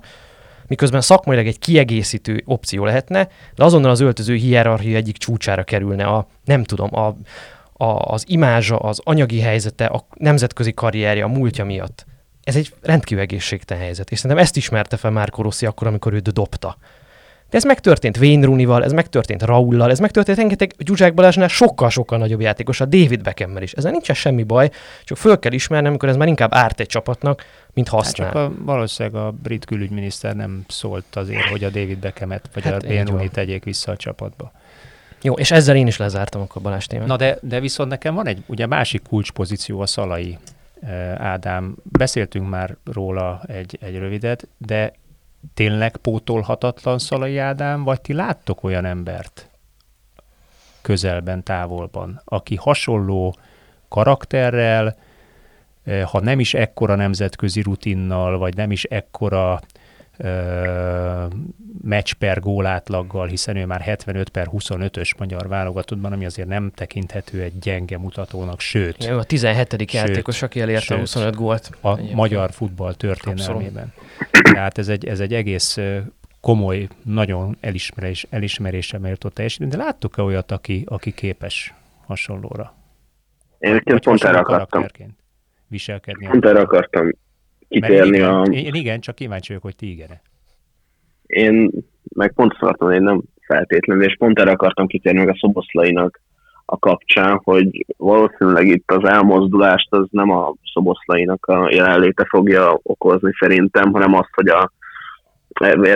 miközben szakmailag egy kiegészítő opció lehetne, de azonnal az öltöző hierarchia egyik csúcsára kerülne a, nem tudom, a, a, az imázsa, az anyagi helyzete, a nemzetközi karrierje, a múltja miatt. Ez egy rendkívül egészségtelen helyzet, és szerintem ezt ismerte fel Márko Rossi akkor, amikor őt dobta. De ez megtörtént Wayne ez megtörtént Raullal, ez megtörtént rengeteg Zsuzsák Balázsnál sokkal-sokkal nagyobb játékos, a David Beckham is. Ezzel nincsen semmi baj, csak föl kell ismerni, amikor ez már inkább árt egy csapatnak, mint használ. Hát csak a, valószínűleg a brit külügyminiszter nem szólt azért, hogy a David Beckhamet vagy hát a Rooney tegyék vissza a csapatba. Jó, és ezzel én is lezártam akkor Balázs témát. Na de, de viszont nekem van egy ugye másik kulcspozíció a Szalai Ádám. Beszéltünk már róla egy, egy rövidet, de tényleg pótolhatatlan Szalai Ádám, vagy ti láttok olyan embert közelben, távolban, aki hasonló karakterrel, ha nem is ekkora nemzetközi rutinnal, vagy nem is ekkora meccs per gólátlaggal, hiszen ő már 75 per 25-ös magyar válogatottban, ami azért nem tekinthető egy gyenge mutatónak, sőt. Ja, a 17. Sőt, játékos, aki elérte a 25 gólt. A egyébként. magyar futball történelmében. Abszolút. Tehát ez egy, ez egy egész komoly, nagyon elismerés, elismerésre méltó teljesítmény, de láttuk-e olyat, aki, aki képes hasonlóra? Én pont erre akartam. Viselkedni. Pont erre akartam kitérni igen, a... Én igen, csak kíváncsi vagyok, hogy ti igen Én meg pont akartam, én nem feltétlenül, és pont erre akartam kitérni meg a szoboszlainak a kapcsán, hogy valószínűleg itt az elmozdulást az nem a szoboszlainak a jelenléte fogja okozni szerintem, hanem azt, hogy a,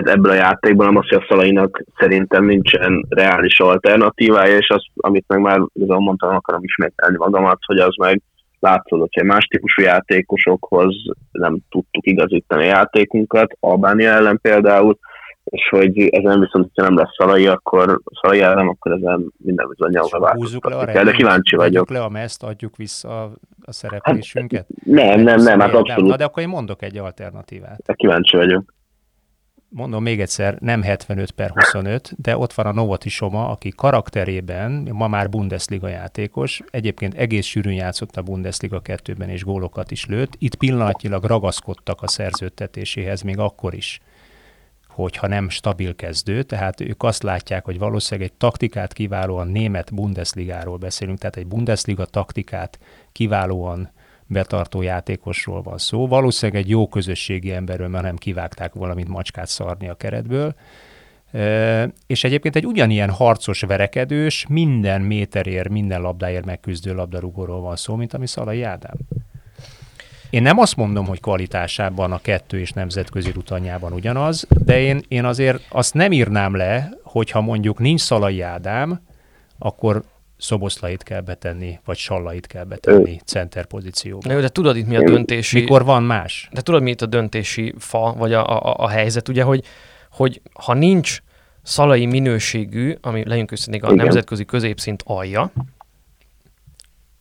ebből a játékból, nem az, hogy a szalainak szerintem nincsen reális alternatívája, és az, amit meg már igazából mondtam, akarom ismételni magamat, hogy az meg látszódott, hogy más típusú játékosokhoz nem tudtuk igazítani a játékunkat, Albánia ellen például, és hogy ezen viszont, ha nem lesz Szalai, akkor Szalai ellen, akkor ezen minden bizonyal változtatni kell, de kíváncsi vagyok. le a meszt, adjuk vissza a szereplésünket? Hát, nem, nem, nem, hát abszolút. Na, de akkor én mondok egy alternatívát. De kíváncsi vagyok mondom még egyszer, nem 75 per 25, de ott van a Novoti Soma, aki karakterében ma már Bundesliga játékos, egyébként egész sűrűn játszott a Bundesliga 2-ben és gólokat is lőtt. Itt pillanatnyilag ragaszkodtak a szerződtetéséhez még akkor is, hogyha nem stabil kezdő, tehát ők azt látják, hogy valószínűleg egy taktikát kiválóan német Bundesligáról beszélünk, tehát egy Bundesliga taktikát kiválóan betartó játékosról van szó. Valószínűleg egy jó közösségi emberről, mert nem kivágták valamit macskát szarni a keretből. És egyébként egy ugyanilyen harcos verekedős, minden méterért, minden labdáért megküzdő labdarúgóról van szó, mint ami Szalai Ádám. Én nem azt mondom, hogy kvalitásában a kettő és nemzetközi rutanyában ugyanaz, de én, én azért azt nem írnám le, hogyha mondjuk nincs Szalai Ádám, akkor Szoboszlait kell betenni, vagy Sallait kell betenni center pozícióba. Na de tudod itt mi a döntési... Mikor van más? De tudod mi itt a döntési fa, vagy a, a, a helyzet, ugye, hogy, hogy ha nincs szalai minőségű, ami legyünk őszintén a Igen. nemzetközi középszint alja,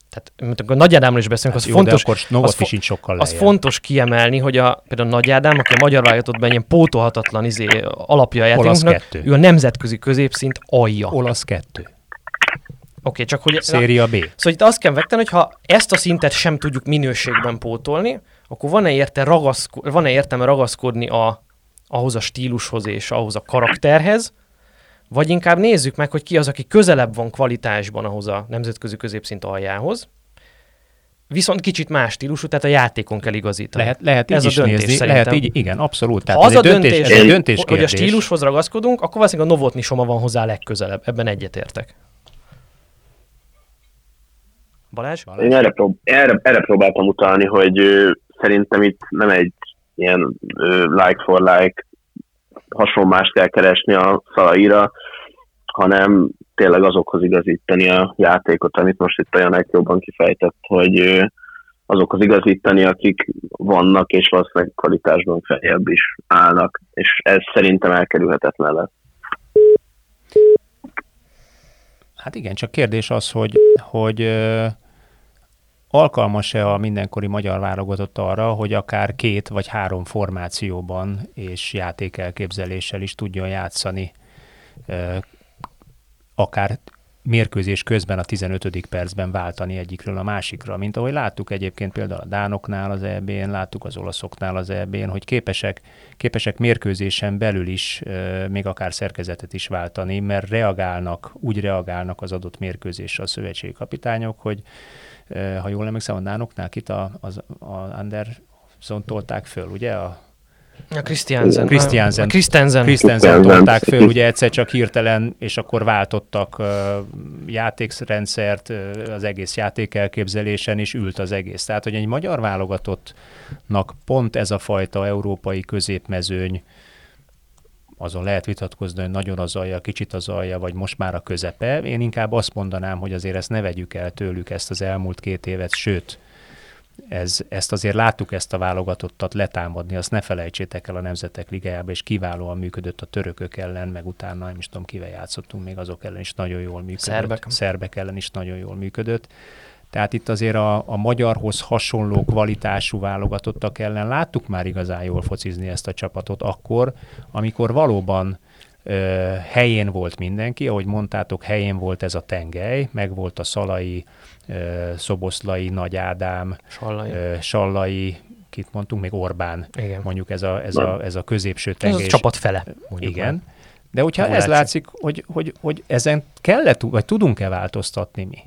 tehát amikor Nagy Ádámról is beszélünk, hát az jó, fontos, az, fo- sokkal az fontos kiemelni, hogy a, például Nagy Ádám, aki a magyar válogatottban ilyen pótolhatatlan izé, alapja a játékoknak, ő a nemzetközi középszint alja. Olasz kettő okay, csak hogy... Széria B. Szóval itt azt kell vegteni, hogy ha ezt a szintet sem tudjuk minőségben pótolni, akkor van-e, érte ragaszko- van-e értelme ragaszkodni a, ahhoz a stílushoz és ahhoz a karakterhez, vagy inkább nézzük meg, hogy ki az, aki közelebb van kvalitásban ahhoz a nemzetközi középszint aljához, viszont kicsit más stílusú, tehát a játékon kell igazítani. Lehet, lehet ez így a döntés, nézni, szerintem. lehet így, igen, abszolút. Tehát ha az a döntés, döntés, ez egy döntés hogy a stílushoz ragaszkodunk, akkor valószínűleg a Novotni Soma van hozzá legközelebb, ebben egyetértek. Balázs? Balázs? Én erre, prób- erre, erre próbáltam utalni, hogy ö, szerintem itt nem egy ilyen ö, like for like hasonlást kell keresni a szalaira, hanem tényleg azokhoz igazítani a játékot, amit most itt olyan jobban kifejtett, hogy ö, azokhoz igazítani, akik vannak, és valószínűleg kvalitásban feljebb is állnak, és ez szerintem elkerülhetetlen lesz. Hát igen, csak kérdés az, hogy, hogy alkalmas-e a mindenkori magyar válogatott arra, hogy akár két vagy három formációban és játékelképzeléssel is tudjon játszani, akár mérkőzés közben a 15. percben váltani egyikről a másikra, mint ahogy láttuk egyébként például a Dánoknál az EB-n, láttuk az olaszoknál az EB-n, hogy képesek, képesek mérkőzésen belül is még akár szerkezetet is váltani, mert reagálnak, úgy reagálnak az adott mérkőzésre a szövetségi kapitányok, hogy ha jól emlékszem, a Dánoknál itt a, az, a Anderson tolták föl, ugye? A, a Christiansen. Christiansen. A Christensen. Christensen tolták föl, ugye egyszer csak hirtelen, és akkor váltottak uh, játékrendszert, uh, az egész játékelképzelésen, és ült az egész. Tehát, hogy egy magyar válogatottnak pont ez a fajta európai középmezőny, azon lehet vitatkozni, hogy nagyon az alja, kicsit az alja, vagy most már a közepe. Én inkább azt mondanám, hogy azért ezt ne vegyük el tőlük ezt az elmúlt két évet, sőt, ez, ezt azért láttuk ezt a válogatottat letámadni, azt ne felejtsétek el a Nemzetek Ligájába, és kiválóan működött a törökök ellen, meg utána nem is tudom, kivel játszottunk, még azok ellen is nagyon jól működött. Szerbek. Szerbek ellen is nagyon jól működött. Tehát itt azért a, a magyarhoz hasonló kvalitású válogatottak ellen láttuk már igazán jól focizni ezt a csapatot akkor, amikor valóban helyén volt mindenki, ahogy mondtátok, helyén volt ez a tengely, meg volt a Szalai, Szoboszlai, Nagy Ádám, Sallai. Sallai, kit mondtunk, még Orbán, Igen. mondjuk ez a, ez a, ez a középső Ez tengés. a csapat fele. mondjuk Igen. már. De hogyha ez látszik. hogy, hogy, hogy ezen kell -e, vagy tudunk-e változtatni mi?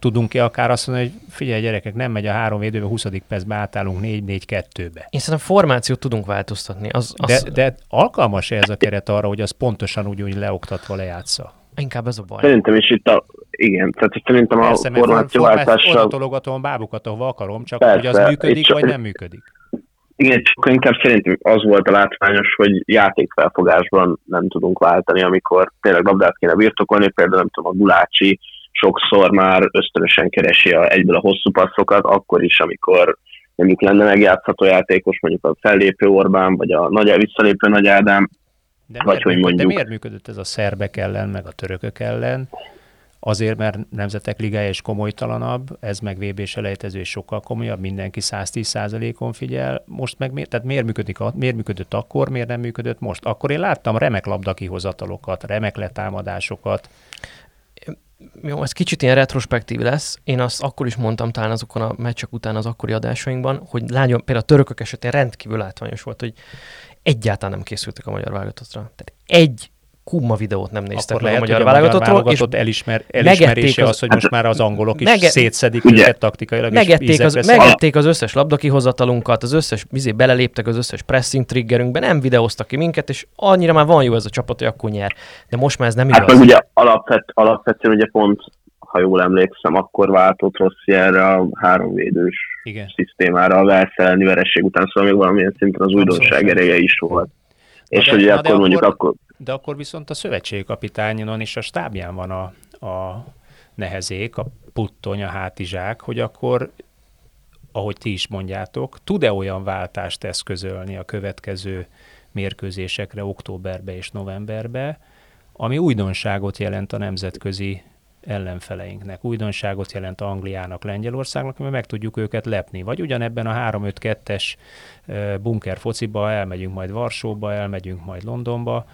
Tudunk-e akár azt mondani, hogy figyelj gyerekek, nem megy a három védőbe, 20. percben átállunk 4-4-2-be. Én szerintem formációt tudunk változtatni. Az, az De, de alkalmas-e ez a keret arra, hogy az pontosan úgy, úgy leoktatva lejátsza? Inkább ez a baj. Szerintem is itt a, igen, tehát szerintem a Persze, mert formációváltással, formációváltással... a bábukat, ahova akarom, csak Persze, hogy az működik, csak- vagy nem működik. igen, csak inkább szerintem az volt a látványos, hogy játékfelfogásban nem tudunk váltani, amikor tényleg labdát kéne birtokolni, például nem tudom, a Gulácsi sokszor már ösztönösen keresi a, egyből a hosszú passzokat, akkor is, amikor mondjuk lenne megjátszható játékos, mondjuk a fellépő Orbán, vagy a nagy, visszalépő Nagy Ádám, De Vagy miért, hogy működ, de mondjuk- miért működött ez a szerbek ellen, meg a törökök ellen? Azért, mert Nemzetek Ligája is komolytalanabb, ez meg VB selejtező és sokkal komolyabb, mindenki 110%-on figyel. Most meg miért, tehát miért, működik, miért működött akkor, miért nem működött most? Akkor én láttam remek labdakihozatalokat, remek letámadásokat. Jó, ez kicsit ilyen retrospektív lesz. Én azt akkor is mondtam talán azokon a meccsek után az akkori adásainkban, hogy lányom, például a törökök esetén rendkívül látványos volt, hogy egyáltalán nem készültek a magyar válogatottra. Tehát egy kumma videót nem néztek Akkor meg lehet, a magyar hogy a válogatottról, és elismer, elismerése az- az, hogy most már az angolok is Mege- szétszedik Ugye. őket taktikailag, megették az, vesznek. megették az összes labdakihozatalunkat, az összes, izé, beleléptek az összes pressing triggerünkbe, nem videóztak ki minket, és annyira már van jó ez a csapat, hogy akkor nyer. De most már ez nem Hát igaz. meg ugye alapvet, alapvetően ugye pont, ha jól emlékszem, akkor váltott Rossi erre a háromvédős Igen. szisztémára a Velsz elleni vereség után, szóval még valamilyen szinten az újdonság ereje is volt. Na És de- hogy na de akkor mondjuk akkor- akkor, De akkor viszont a szövetségkapitányon és a stábján van a, a nehezék, a puttony, a hátizsák, hogy akkor, ahogy ti is mondjátok, tud-e olyan váltást eszközölni a következő mérkőzésekre októberbe és novemberbe, ami újdonságot jelent a nemzetközi ellenfeleinknek. Újdonságot jelent Angliának, Lengyelországnak, mert meg tudjuk őket lepni. Vagy ugyanebben a 3-5-2-es ö, bunker fociba elmegyünk majd Varsóba, elmegyünk majd Londonba,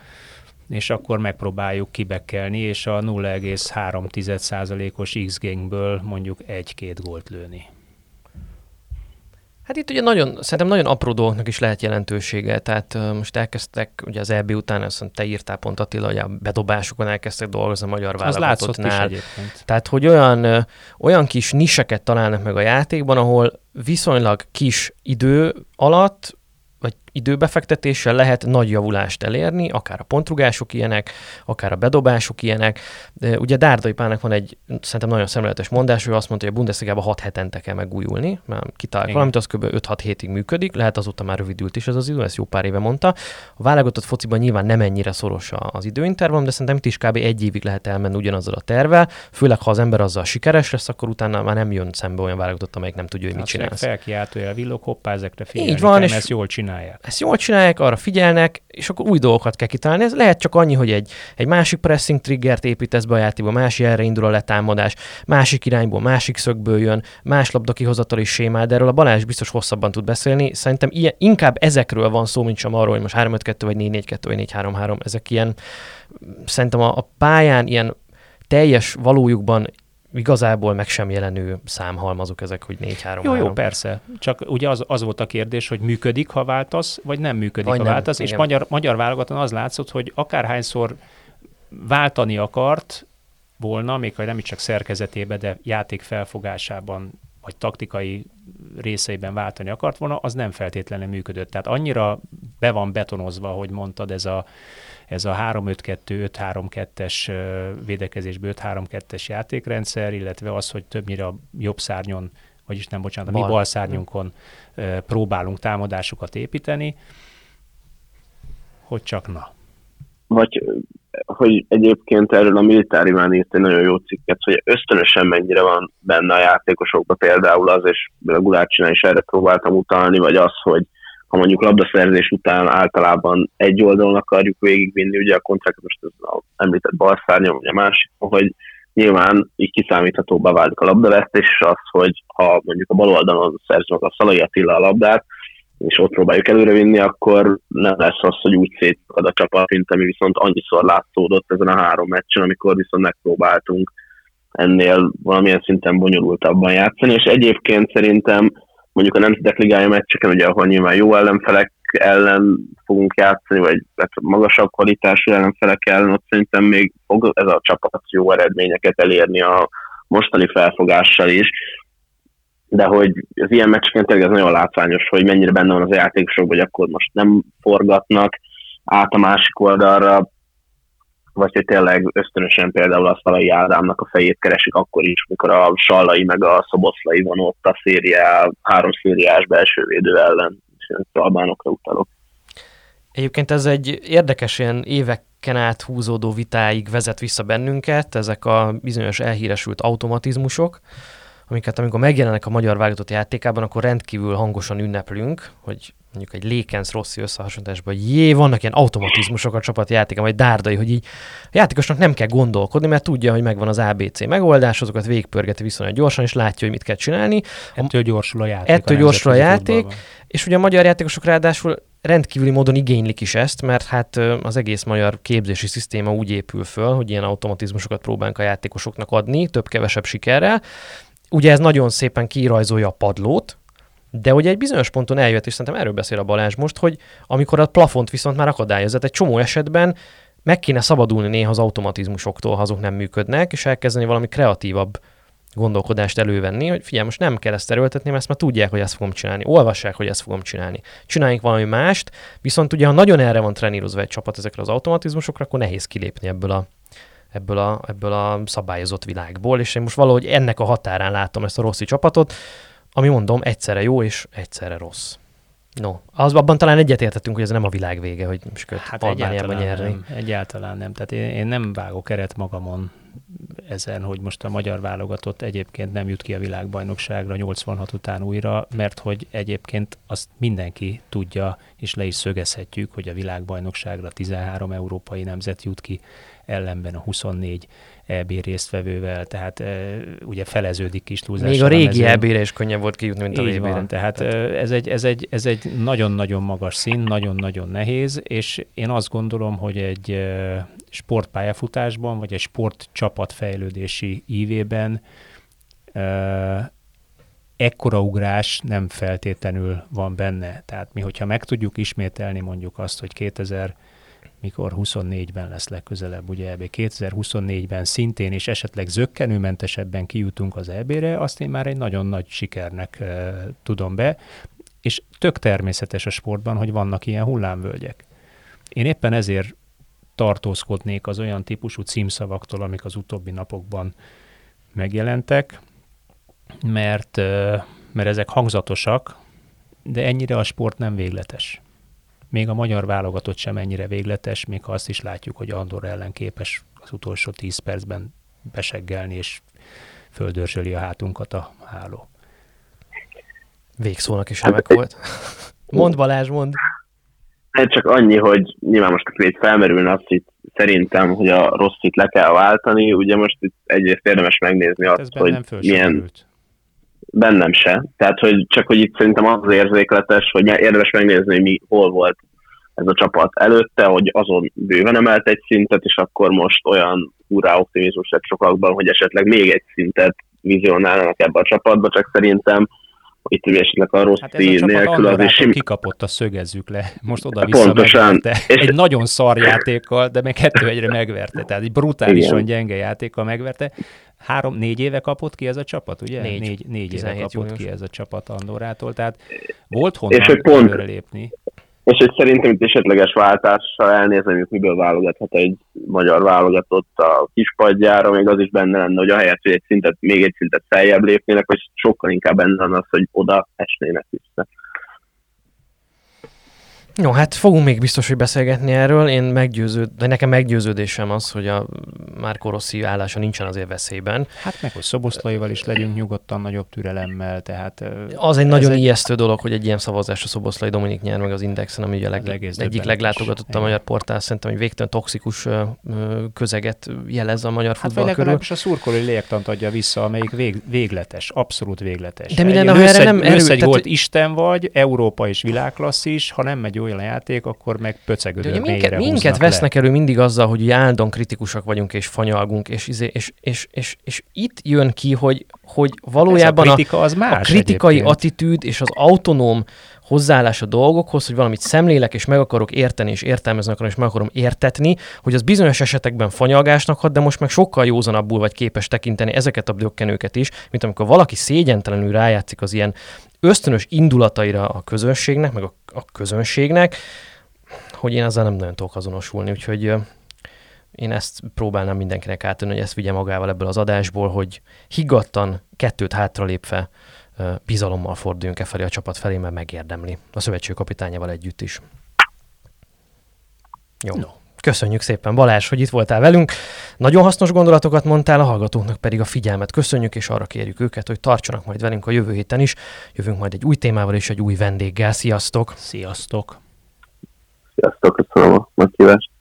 és akkor megpróbáljuk kibekkelni, és a 0,3%-os X-gangből mondjuk egy-két gólt lőni. Hát itt ugye nagyon, szerintem nagyon apró dolgoknak is lehet jelentősége, tehát most elkezdtek, ugye az EB után, azt te írtál pont Attila, hogy a bedobásokon elkezdtek dolgozni a magyar válogatottnál. Tehát, hogy olyan, olyan kis niseket találnak meg a játékban, ahol viszonylag kis idő alatt, vagy időbefektetéssel lehet nagy javulást elérni, akár a pontrugások ilyenek, akár a bedobások ilyenek. Ugye Dárdai Pálnak van egy szerintem nagyon szemléletes mondás, hogy azt mondta, hogy a Bundesliga-ban 6 hetente kell megújulni, mert kitalálják Igen. valamit, az kb. 5-6 hétig működik, lehet azóta már rövidült is ez az idő, ezt jó pár éve mondta. A válogatott fociban nyilván nem ennyire szoros a- az időintervallum, de szerintem itt is kb. egy évig lehet elmenni ugyanazzal a tervvel, főleg ha az ember azzal sikeres lesz, akkor utána már nem jön szembe olyan válogatott, amelyik nem tudja, hogy mit Azt mondják, csinálsz. Felkiáltójel villog, hoppá, ezekre figyelni Így van, kell, és- ezt jól csinálják. Ezt jól csinálják, arra figyelnek, és akkor új dolgokat kell kitalálni. Ez lehet csak annyi, hogy egy, egy másik pressing triggert építesz be a játékba, másik erre indul a letámadás, másik irányból, másik szögből jön, más labda kihozatali sémád, erről a Balázs biztos hosszabban tud beszélni. Szerintem ilyen, inkább ezekről van szó, mint sem arról, hogy most 3-5-2 vagy 4-4-2 vagy 4-3-3. Ezek ilyen, szerintem a, a pályán ilyen teljes valójukban igazából meg sem jelenő számhalmazok ezek, hogy 4-3-3. Jó, jó, persze. Csak ugye az, az volt a kérdés, hogy működik, ha váltasz, vagy nem működik, Vagy ha nem, váltasz. És igen. magyar, magyar válogatóan az látszott, hogy akárhányszor váltani akart volna, még ha nem is csak szerkezetében, de játék felfogásában, vagy taktikai részeiben váltani akart volna, az nem feltétlenül működött. Tehát annyira be van betonozva, hogy mondtad, ez a, ez a 3-5-2, 5-3-2-es ö, védekezésből 5-3-2-es játékrendszer, illetve az, hogy többnyire a jobb szárnyon, vagyis nem, bocsánat, a mi Bal. bal szárnyunkon próbálunk támadásokat építeni, hogy csak na. vagy hogy egyébként erről a Militáriván írt egy nagyon jó cikket, hogy ösztönösen mennyire van benne a játékosokban például az, és a Gulácsinál is erre próbáltam utalni, vagy az, hogy ha mondjuk labdaszerzés után általában egy oldalon akarjuk végigvinni, ugye a kontraktot most az említett balszárnyom, vagy a másik, hogy nyilván így kiszámíthatóbbá válik a labdavesztés, és az, hogy ha mondjuk a bal oldalon szerzünk a Szalai Attila a labdát, és ott próbáljuk előrevinni, akkor nem lesz az, hogy úgy szétkad a csapat, mint ami viszont annyiszor látszódott ezen a három meccsen, amikor viszont megpróbáltunk ennél valamilyen szinten bonyolultabban játszani, és egyébként szerintem mondjuk a Nemzetek Ligája meccseken, ugye, ahol nyilván jó ellenfelek ellen fogunk játszani, vagy hát magasabb kvalitású ellenfelek ellen, ott szerintem még fog ez a csapat jó eredményeket elérni a mostani felfogással is. De hogy az ilyen meccseken tényleg ez nagyon látványos, hogy mennyire benne van az játékosok, hogy akkor most nem forgatnak át a másik oldalra, vagy hogy tényleg ösztönösen például a Szalai Ádámnak a fejét keresik akkor is, mikor a Sallai meg a Szoboszlai van ott a szériá, három szériás belső védő ellen, és albánokra utalok. Egyébként ez egy érdekes ilyen éveken át húzódó vitáig vezet vissza bennünket, ezek a bizonyos elhíresült automatizmusok, amiket amikor megjelennek a magyar válogatott játékában, akkor rendkívül hangosan ünneplünk, hogy mondjuk egy Lékensz Rossi összehasonlításban, hogy jé, vannak ilyen automatizmusok a csapatjátéka, vagy dárdai, hogy így a játékosnak nem kell gondolkodni, mert tudja, hogy megvan az ABC megoldás, azokat végigpörgeti viszonylag gyorsan, és látja, hogy mit kell csinálni. Ettől gyorsul a játék. Ettől gyorsul a játék, és ugye a magyar játékosok ráadásul rendkívüli módon igénylik is ezt, mert hát az egész magyar képzési szisztéma úgy épül föl, hogy ilyen automatizmusokat próbálunk a játékosoknak adni, több-kevesebb sikerrel. Ugye ez nagyon szépen kirajzolja a padlót, de ugye egy bizonyos ponton eljött, és szerintem erről beszél a Balázs most, hogy amikor a plafont viszont már akadályozott, egy csomó esetben meg kéne szabadulni néha az automatizmusoktól, ha azok nem működnek, és elkezdeni valami kreatívabb gondolkodást elővenni, hogy figyelj, most nem kell ezt erőltetni, mert ezt már tudják, hogy ezt fogom csinálni. Olvassák, hogy ezt fogom csinálni. Csináljunk valami mást, viszont ugye, ha nagyon erre van trenírozva egy csapat ezekre az automatizmusokra, akkor nehéz kilépni ebből a, ebből a, ebből a szabályozott világból, és én most valahogy ennek a határán látom ezt a rossz csapatot, ami mondom, egyszerre jó és egyszerre rossz. No, az abban talán egyetértettünk, hogy ez nem a világ vége, hogy köt hát egyáltalán nyerni. Nem, egyáltalán nem. Tehát én, én nem vágok eret magamon ezen, hogy most a magyar válogatott egyébként nem jut ki a világbajnokságra 86 után újra, mert hogy egyébként azt mindenki tudja, és le is szögezhetjük, hogy a világbajnokságra 13 európai nemzet jut ki, ellenben a 24 EB résztvevővel, tehát e, ugye feleződik kis túlzás. Még a régi EB-re is könnyebb volt kijutni, mint a Így van, tehát, tehát ez, egy, ez, egy, ez egy nagyon-nagyon magas szín, nagyon-nagyon nehéz, és én azt gondolom, hogy egy sportpályafutásban, vagy egy sportcsapat fejlődési ívében e, ekkora ugrás nem feltétlenül van benne. Tehát mi, hogyha meg tudjuk ismételni mondjuk azt, hogy 2000 mikor 24-ben lesz legközelebb, ugye EB 2024-ben szintén és esetleg zöggenőmentesebben kijutunk az EB-re, azt én már egy nagyon nagy sikernek e, tudom be, és tök természetes a sportban, hogy vannak ilyen hullámvölgyek. Én éppen ezért tartózkodnék az olyan típusú címszavaktól, amik az utóbbi napokban megjelentek, mert, mert ezek hangzatosak, de ennyire a sport nem végletes még a magyar válogatott sem ennyire végletes, még ha azt is látjuk, hogy Andor ellen képes az utolsó 10 percben beseggelni, és földörzsöli a hátunkat a háló. Végszónak is remek volt. Mond Balázs, mond. Hát csak annyi, hogy nyilván most itt felmerülne azt itt szerintem, hogy a rosszit le kell váltani. Ugye most itt egyrészt érdemes megnézni azt, hogy milyen... Bennem se. Tehát, hogy csak hogy itt szerintem az érzékletes, hogy érdemes megnézni, hogy mi, hol volt ez a csapat előtte, hogy azon bőven emelt egy szintet, és akkor most olyan úrá optimizmus lett sokakban, hogy esetleg még egy szintet vizionálnak ebbe a csapatba, csak szerintem itt ugye esetleg a rossz hát nélkül az is... kikapott a szögezzük le, most oda-vissza Pontosan. megverte. És egy nagyon szar játékkal, de még kettő egyre megverte, tehát egy brutálisan Igen. gyenge játékkal megverte. Három-négy éve kapott ki ez a csapat, ugye? Négy, négy, négy éve kapott június. ki ez a csapat Andorától, tehát volt honnan és pont, lépni. És hogy szerintem itt esetleges váltással elnézem, miből válogathat egy magyar válogatott a kispadjára, még az is benne lenne, hogy ahelyett, hogy egy szintet, még egy szintet feljebb lépnének, vagy sokkal inkább benne lenne az, hogy oda esnének vissza. Jó, hát fogunk még biztos, hogy beszélgetni erről. Én meggyőződ, de nekem meggyőződésem az, hogy a Márko Rossi állása nincsen azért veszélyben. Hát meg, hogy Szoboszlaival is legyünk nyugodtan nagyobb türelemmel, tehát... Az egy nagyon egy... ijesztő dolog, hogy egy ilyen szavazás a Szoboszlai Dominik nyer meg az Indexen, ami ugye a leg, egyik leglátogatottabb a magyar portál, szerintem egy végtelen toxikus közeget jelez a magyar hát futball körül. a szurkolói lélektant adja vissza, amelyik vég, végletes, abszolút végletes. De mi lenne, ha erre nem erő, egy tehát, Isten vagy, Európa és világklasszis, ha nem megy olyan játék, akkor meg pöcegödör De minket, minket vesznek le. elő mindig azzal, hogy állandóan kritikusak vagyunk és fanyalgunk, és, és, és, és, és, és itt jön ki, hogy, hogy valójában a, kritika az más a kritikai egyébként. attitűd és az autonóm hozzáállás a dolgokhoz, hogy valamit szemlélek, és meg akarok érteni, és értelmezni akarom, és meg akarom értetni, hogy az bizonyos esetekben fanyalgásnak hat, de most meg sokkal józanabbul vagy képes tekinteni ezeket a dökkenőket is, mint amikor valaki szégyentelenül rájátszik az ilyen ösztönös indulataira a közönségnek, meg a, a közönségnek, hogy én ezzel nem nagyon tudok azonosulni, úgyhogy én ezt próbálnám mindenkinek átadni, hogy ezt vigye magával ebből az adásból, hogy higgadtan kettőt hátralépve bizalommal forduljunk e felé a csapat felé, mert megérdemli a szövetség kapitányával együtt is. Jó. No. Köszönjük szépen, Balázs, hogy itt voltál velünk. Nagyon hasznos gondolatokat mondtál, a hallgatóknak pedig a figyelmet köszönjük, és arra kérjük őket, hogy tartsanak majd velünk a jövő héten is. Jövünk majd egy új témával és egy új vendéggel. Sziasztok! Sziasztok! Sziasztok, köszönöm a meghívást!